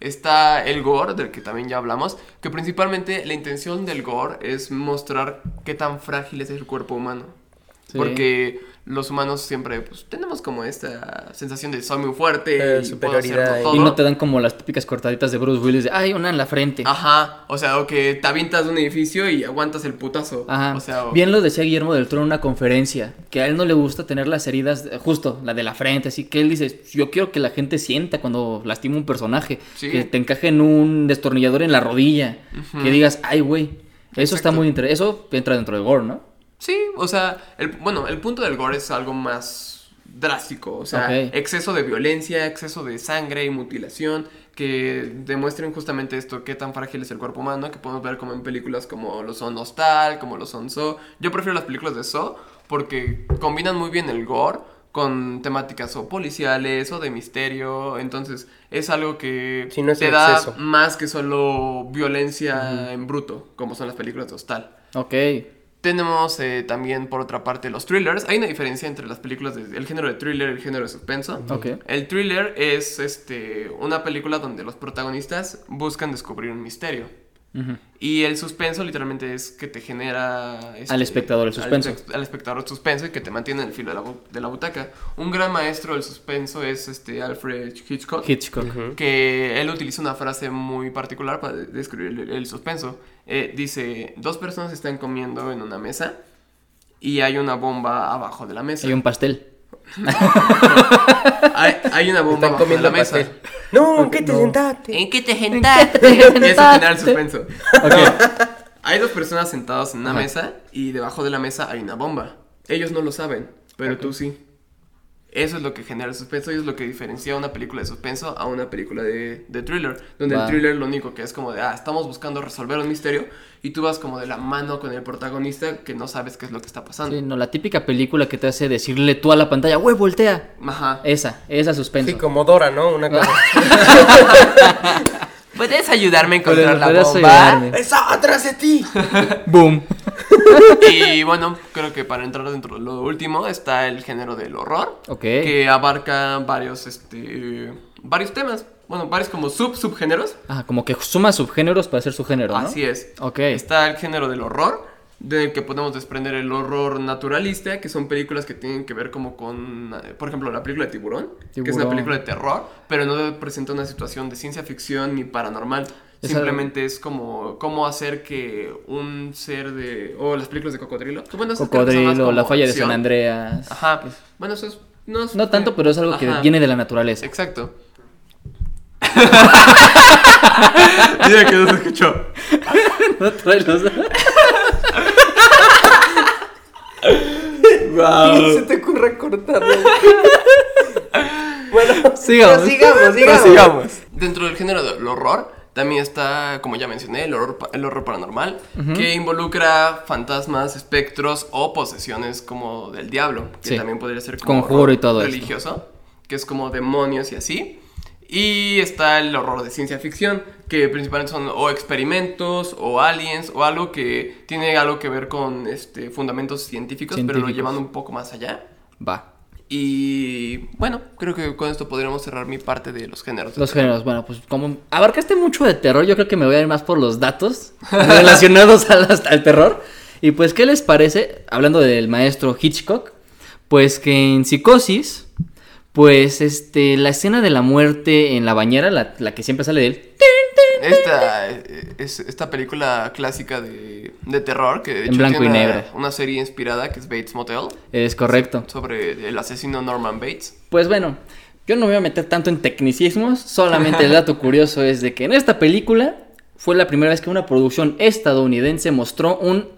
S3: Está el gore, del que también ya hablamos, que principalmente la intención del gore es mostrar qué tan frágil es el cuerpo humano.
S1: Sí.
S3: Porque los humanos siempre pues, tenemos como esta sensación de soy muy fuerte,
S2: Eh,
S3: y
S2: superioridad
S3: hacerlo
S2: y-
S3: todo.
S1: Y no te dan como las típicas cortaditas de Bruce Willis de, ay, una en la frente.
S3: Ajá, o sea, o que te avientas de un edificio y aguantas el putazo.
S1: Ajá.
S3: O sea, o-
S1: Bien lo decía Guillermo del Toro en una conferencia, que a él no le gusta tener las heridas, eh, justo la de la frente, así que él dice, yo quiero que la gente sienta cuando lastima un personaje,
S3: Sí.
S1: que te encaje en un destornillador en la rodilla, que digas, ay, güey, eso está muy interesante, eso entra dentro del gore, ¿no?
S3: Sí, o sea, el, bueno, el punto del gore es algo más drástico, o sea, exceso de violencia, exceso de sangre y mutilación que demuestren justamente esto, qué tan frágil es el cuerpo humano, que podemos ver como en películas como lo son Hostal, como lo son Saw. Yo prefiero las películas de Saw porque combinan muy bien el gore con temáticas o policiales o de misterio, entonces es algo que
S2: Sí, no es
S3: te da
S2: exceso.
S3: más que solo violencia en bruto, como son las películas de Hostal.
S1: Ok,
S3: Tenemos eh, también, por otra parte, los thrillers. Hay una diferencia entre las películas del género de thriller y el género de suspenso. El thriller es este, una película donde los protagonistas buscan descubrir un misterio.
S1: Ujú.
S3: Y el suspenso literalmente es que te genera... este,
S1: Al espectador el suspenso.
S3: Al, al espectador el suspenso y que te mantiene en el filo de la, de la butaca. Un gran maestro del suspenso es este Alfred Hitchcock
S1: Hitchcock.
S2: Ujú.
S3: que él utiliza una frase muy particular para de- describir el, el suspenso. Eh, dice, dos personas están comiendo en una mesa y hay una bomba abajo de la mesa.
S1: Hay un pastel.
S3: Hay, hay una bomba
S2: Están
S3: abajo de la
S2: comiendo
S3: mesa.
S2: No, ¿en qué te sentaste?
S3: ¿En qué te sentaste? y eso genera el suspenso.
S1: Ok.
S3: Hay dos personas sentadas en una
S1: Ajá.
S3: mesa y debajo de la mesa hay una bomba. Ellos no lo saben, pero tú sí. Eso es lo que genera el suspenso y es lo que diferencia una película de suspenso a una película de, de thriller. Donde el thriller lo único que es como de, ah, estamos buscando resolver un misterio y tú vas como de la mano con el protagonista que no sabes qué es lo que está pasando.
S1: Sí, no, la típica película que te hace decirle tú a la pantalla, güey, voltea.
S3: Ajá.
S1: Esa, esa suspenso.
S2: Sí, como Dora, ¿no? Una cosa.
S3: ¿Puedes ayudarme a
S1: encontrar la
S3: la
S1: ¿Puedes
S3: bomba?
S1: ayudarme?
S2: ¡Esa atrás de ti!
S1: Boom.
S3: Y bueno, creo que para entrar dentro de lo último está el género del horror.
S1: Ok.
S3: Que abarca varios, este, varios temas. Bueno, varios como sub subgéneros.
S1: Ah, como que suma subgéneros para hacer su género, ¿no?
S3: Así es.
S1: Ok.
S3: Está el género del horror, del que podemos desprender el horror naturalista, que son películas que tienen que ver como con, eh, por ejemplo, la película de Tiburón, que es una película de terror, pero no presenta una situación de ciencia ficción ni paranormal. Simplemente es como cómo hacer que un ser de... O las películas de Cocodrilo. bueno,
S1: Cocodrilo, la falla de. San Andreas.
S3: Ajá. Bueno, eso es... No, es-
S1: No tanto, pero es algo que viene de la naturaleza.
S3: Exacto. Mira que no se escuchó.
S1: No trae los-
S2: ¿Qué se te ocurre cortarlo? bueno,
S1: Sigamos.
S2: sigamos, sigamos.
S3: Prosigamos. Dentro del género del horror, también está, como ya mencioné, el horror, el horror paranormal, que involucra fantasmas, espectros o posesiones como del diablo, que
S1: Sí.
S3: también podría ser como
S1: Conjuro y todo esto.
S3: religioso, que es como demonios y así. Y está el horror de ciencia ficción, que principalmente son o experimentos o aliens o algo que tiene algo que ver con este, fundamentos científicos, pero lo
S1: Científicos.
S3: llevan un poco más allá.
S1: Va.
S3: Y bueno, creo que con esto podríamos cerrar mi parte de los géneros. de
S1: Los
S3: terror.
S1: géneros, bueno, pues como abarcaste mucho de terror, yo creo que me voy a ir más por los datos relacionados al, al terror. Y pues, ¿qué les parece? Hablando del maestro Hitchcock, pues que en Psicosis, pues este, la escena de la muerte en la bañera, la, la que siempre sale de él,
S3: Esta, eh, es, esta película clásica de, de terror que de
S1: En
S3: hecho
S1: blanco y
S3: tiene
S1: negro.
S3: una serie inspirada que es Bates Motel
S1: es correcto.
S3: sobre el asesino Norman Bates.
S1: Pues bueno, yo no me voy a meter tanto en tecnicismos, solamente el dato curioso es de que en esta película fue la primera vez que una producción estadounidense mostró un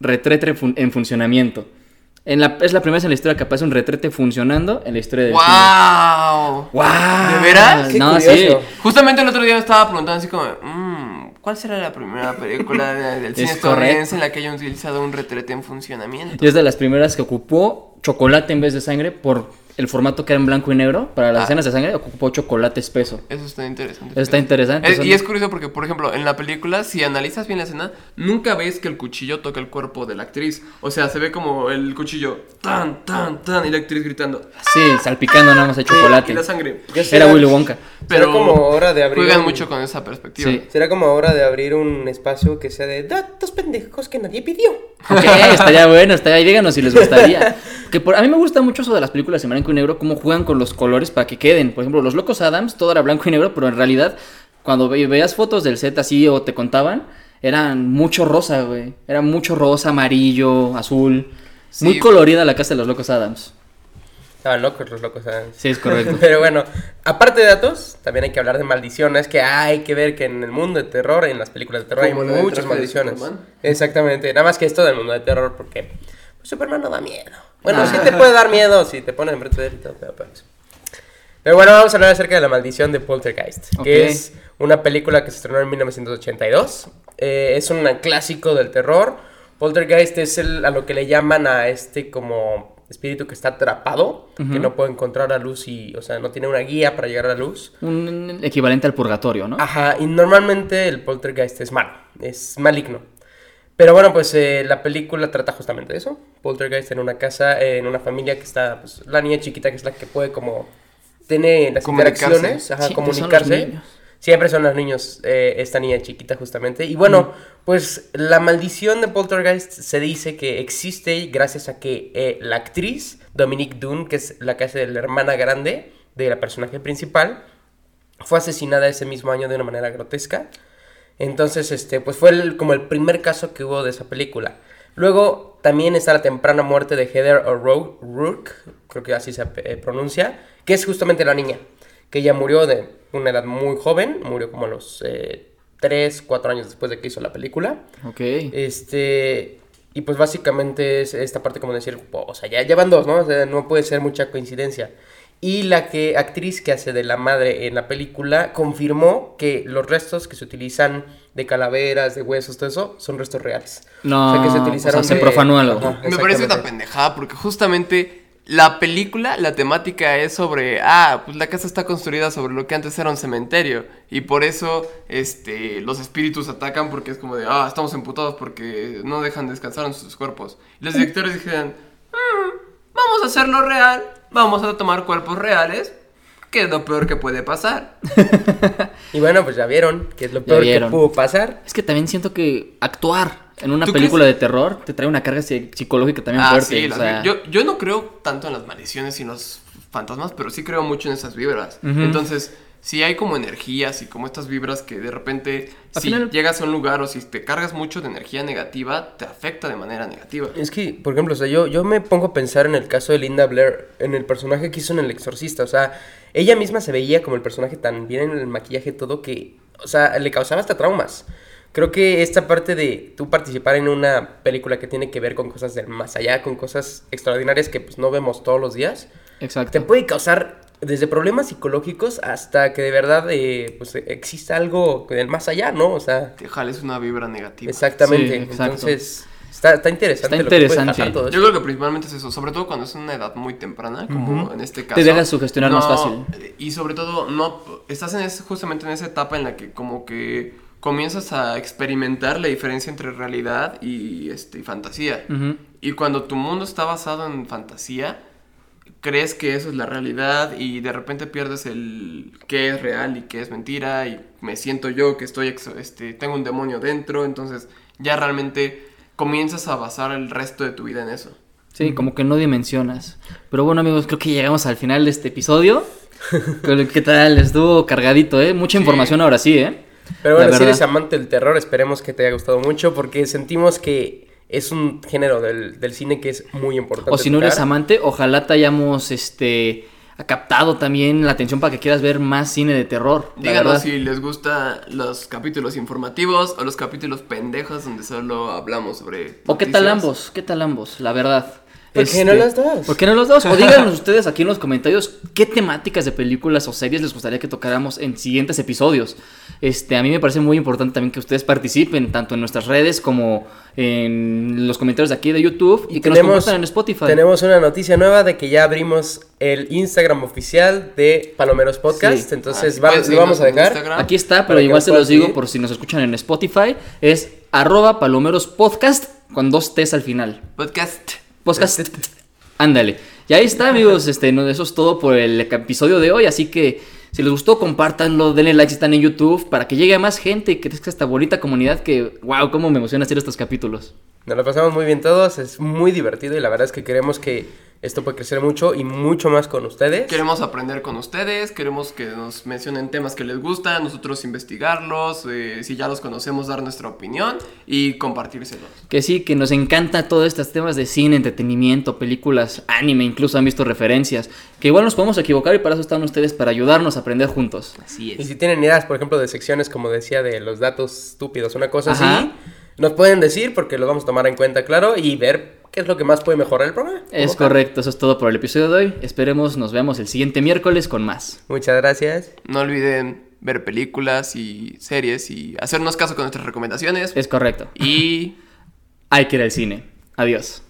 S1: retrete en funcionamiento. En la, es la primera vez en la historia que aparece un retrete funcionando en la historia del cine.
S3: ¡Wow!
S1: ¡Wow!
S3: ¿De veras?
S2: Qué
S1: no,
S2: curioso.
S1: sí.
S3: Justamente el otro día me estaba preguntando así como, "Mm, ¿cuál será la primera película de- del cine
S1: Es
S3: estadounidense en la que hayan utilizado un retrete en funcionamiento?
S1: Y es de las primeras que ocupó chocolate en vez de sangre por el formato que era en blanco y negro. Para las
S3: Ah.
S1: escenas de sangre ocupó chocolate espeso.
S3: Eso está interesante.
S1: Eso está interesante,
S3: Es-
S1: son-
S3: y es curioso porque, por ejemplo, en la película, si analizas bien la escena, nunca ves que el cuchillo toca el cuerpo de la actriz. O sea, se ve como el cuchillo tan, tan, tan, y la actriz gritando.
S1: Sí, salpicando nada más de chocolate.
S3: Y la sangre.
S2: Ya
S1: Era Willy Wonka.
S3: Pero
S2: será como hora de abrir
S3: juegan
S2: un-
S3: mucho con esa perspectiva.
S1: Sí.
S2: Será como hora de abrir un espacio que sea de datos pendejos que nadie pidió.
S1: Ok, estaría bueno, estaría ahí, díganos si les gustaría. Que por, a mí me gusta mucho eso de las películas en blanco y negro, cómo juegan con los colores para que queden. Por ejemplo, Los Locos Adams, todo era blanco y negro, pero en realidad, cuando ve- veías fotos del set así o te contaban, eran mucho rosa, güey. Era mucho rosa, amarillo, azul.
S3: Sí.
S1: Muy colorida la casa de los Locos Adams.
S2: Estaban locos los locos. ¿sabes?
S1: Sí, es correcto.
S2: Pero bueno, aparte de datos, también hay que hablar de maldiciones, que hay que ver que en el mundo de terror, en las películas de terror, hay
S3: Como
S2: muchas maldiciones. Exactamente, nada más que esto del mundo de terror, porque Superman no da miedo. Bueno,
S1: Ah.
S2: sí te puede dar miedo si te pones enfrente de él y todo, pero pues. Pero bueno, vamos a hablar acerca de la maldición de Poltergeist,
S1: Ok.
S2: que es una película que se estrenó en 1982. Eh, es un clásico del terror. Poltergeist es el- a lo que le llaman a este como espíritu que está atrapado, que
S1: Ujú.
S2: no puede encontrar la luz y, o sea, no tiene una guía para llegar a la luz.
S1: Un equivalente al purgatorio, ¿no?
S2: Ajá, y normalmente el poltergeist es malo, es maligno. Pero bueno, pues eh, la película trata justamente de eso. Poltergeist en una casa, eh, en una familia que está, pues, la niña chiquita que es la que puede como tener las
S3: Comunicarse.
S2: interacciones, ajá,
S1: Siempre son los
S2: comunicarse.
S1: niños.
S2: Siempre son los niños, eh, esta niña chiquita justamente. Y bueno, pues la maldición de Poltergeist se dice que existe gracias a que eh, la actriz Dominique Dunn, que es la que hace de la hermana grande de la personaje principal, fue asesinada ese mismo año de una manera grotesca. Entonces, este, pues fue el- como el primer caso que hubo de esa película. Luego también está la temprana muerte de Heather O'Rourke, creo que así se eh, pronuncia, que es justamente la niña, que ella murió de una edad muy joven, murió como a los 3, 4 años después de que hizo la película.
S1: Ok.
S2: Este, y pues básicamente es esta parte como decir, o sea, ya, ya van dos, ¿no? O sea, no puede ser mucha coincidencia. Y la que, actriz que hace de la madre en la película confirmó que los restos que se utilizan de calaveras, de huesos, todo eso, son restos reales.
S1: No, o sea, se
S2: de-
S1: profanó algo.
S2: Ajá,
S3: Me parece una pendejada porque justamente la película, la temática es sobre, ah, pues la casa está construida sobre lo que antes era un cementerio y por eso este los espíritus atacan porque es como de, ah, estamos emputados porque no dejan descansar en sus cuerpos. Y los directores dijeron, "Mm, vamos a hacerlo real, vamos a tomar cuerpos reales, que es lo peor que puede pasar.
S2: Y bueno, pues ya vieron que es lo peor que pudo pasar.
S1: Es que también siento que actuar en una
S3: ¿Tú
S1: película de terror te trae una carga psi- psicológica también
S3: Ah,
S1: fuerte.
S3: sí,
S1: o sea,
S3: yo, yo no creo tanto en las maldiciones y en los fantasmas, pero sí creo mucho en esas vibras.
S1: Ujú.
S3: Entonces, si hay como energías y como estas vibras que de repente,
S1: Al
S3: si
S1: final-
S3: llegas a un lugar o si te cargas mucho de energía negativa, te afecta de manera negativa.
S2: Es que, por ejemplo, o sea, yo, yo me pongo a pensar en el caso de Linda Blair, en el personaje que hizo en El Exorcista. O sea, ella misma se veía como el personaje tan bien en el maquillaje, todo que, o sea, le causaba hasta traumas. Creo que esta parte de tú participar en una película que tiene que ver con cosas del más allá, con cosas extraordinarias que pues no vemos todos los días, te
S1: Exacto.
S2: puede causar desde problemas psicológicos hasta que de verdad eh, pues exista algo del más allá, ¿no? O sea,
S3: Te jales una vibra negativa.
S2: exactamente.
S1: Sí.
S2: Entonces, está, está interesante.
S1: Está
S2: lo que
S1: interesante.
S2: pasar todo
S3: Yo creo que principalmente es eso, sobre todo cuando es una edad muy temprana, como en este caso.
S1: dejas sugestionar más
S3: No,
S1: fácil.
S3: Y sobre todo, no estás en ese- justamente en esa etapa en la que como que comienzas a experimentar la diferencia entre realidad y, este, y fantasía. Y cuando tu mundo está basado en fantasía, crees que eso es la realidad y de repente pierdes el qué es real y qué es mentira y me siento yo que estoy ex- este tengo un demonio dentro, entonces ya realmente comienzas a basar el resto de tu vida en eso.
S1: Sí, como que no dimensionas. Pero bueno, amigos, creo que llegamos al final de este episodio. Pero, ¿Qué tal? Estuvo cargadito, ¿eh? Mucha información ahora sí, ¿eh?
S2: Pero bueno, si eres amante del terror, esperemos que te haya gustado mucho porque sentimos que es un género del, del cine que es muy importante.
S1: O si no eres amante, ojalá te hayamos este captado también la atención para que quieras ver más cine de terror.
S3: Díganos si les gusta los capítulos informativos o los capítulos pendejos donde solo hablamos sobre
S1: O qué tal ambos, qué tal ambos, la verdad.
S2: ¿Por qué no los dos?
S1: ¿Por qué no los dos? O díganos ustedes aquí en los comentarios qué temáticas de películas o series les gustaría que tocáramos en siguientes episodios. Este, a mí me parece muy importante también que ustedes participen tanto en nuestras redes como en los comentarios de aquí de YouTube y, que nos compartan en Spotify.
S2: Tenemos una noticia nueva de que ya abrimos el Instagram oficial de Palomeros Podcast.
S1: Sí.
S2: Entonces
S3: Ah,
S2: lo vamos a dejar.
S3: Instagram.
S1: Aquí está, pero igual
S2: nos
S1: se los digo por si nos escuchan en Spotify. Es arroba palomeros podcast con dos T's al final.
S3: Podcast.
S1: Podcast. Ándale. Y ahí está, amigos. Este, no, eso es todo por el episodio de hoy. Así que si les gustó, compártanlo, denle like si están en YouTube para que llegue a más gente y que crezca esta bonita comunidad que, wow, cómo me emociona hacer estos capítulos.
S2: Nos lo pasamos muy bien todos, es muy divertido y la verdad es que queremos que esto pueda crecer mucho y mucho más con ustedes.
S3: Queremos aprender con ustedes, queremos que nos mencionen temas que les gustan, nosotros investigarlos, eh, si ya los conocemos, dar nuestra opinión y compartírselos.
S1: Que sí, que nos encanta todos estos temas de cine, entretenimiento, películas, anime, incluso han visto referencias. Que igual nos podemos equivocar y para eso están ustedes, para ayudarnos a aprender juntos.
S3: Así
S2: Y si tienen ideas, por ejemplo, de secciones como decía de los datos estúpidos, una cosa
S1: Ajá.
S2: así, nos pueden decir porque los vamos a tomar en cuenta, claro, y ver qué es lo que más puede mejorar el programa.
S1: Es correcto, eso es todo por el episodio de hoy. Esperemos, nos vemos el siguiente miércoles con más.
S2: Muchas gracias.
S3: No olviden ver películas y series y hacernos caso con nuestras recomendaciones.
S1: Es correcto.
S3: Y
S1: Hay que ir al cine. Adiós.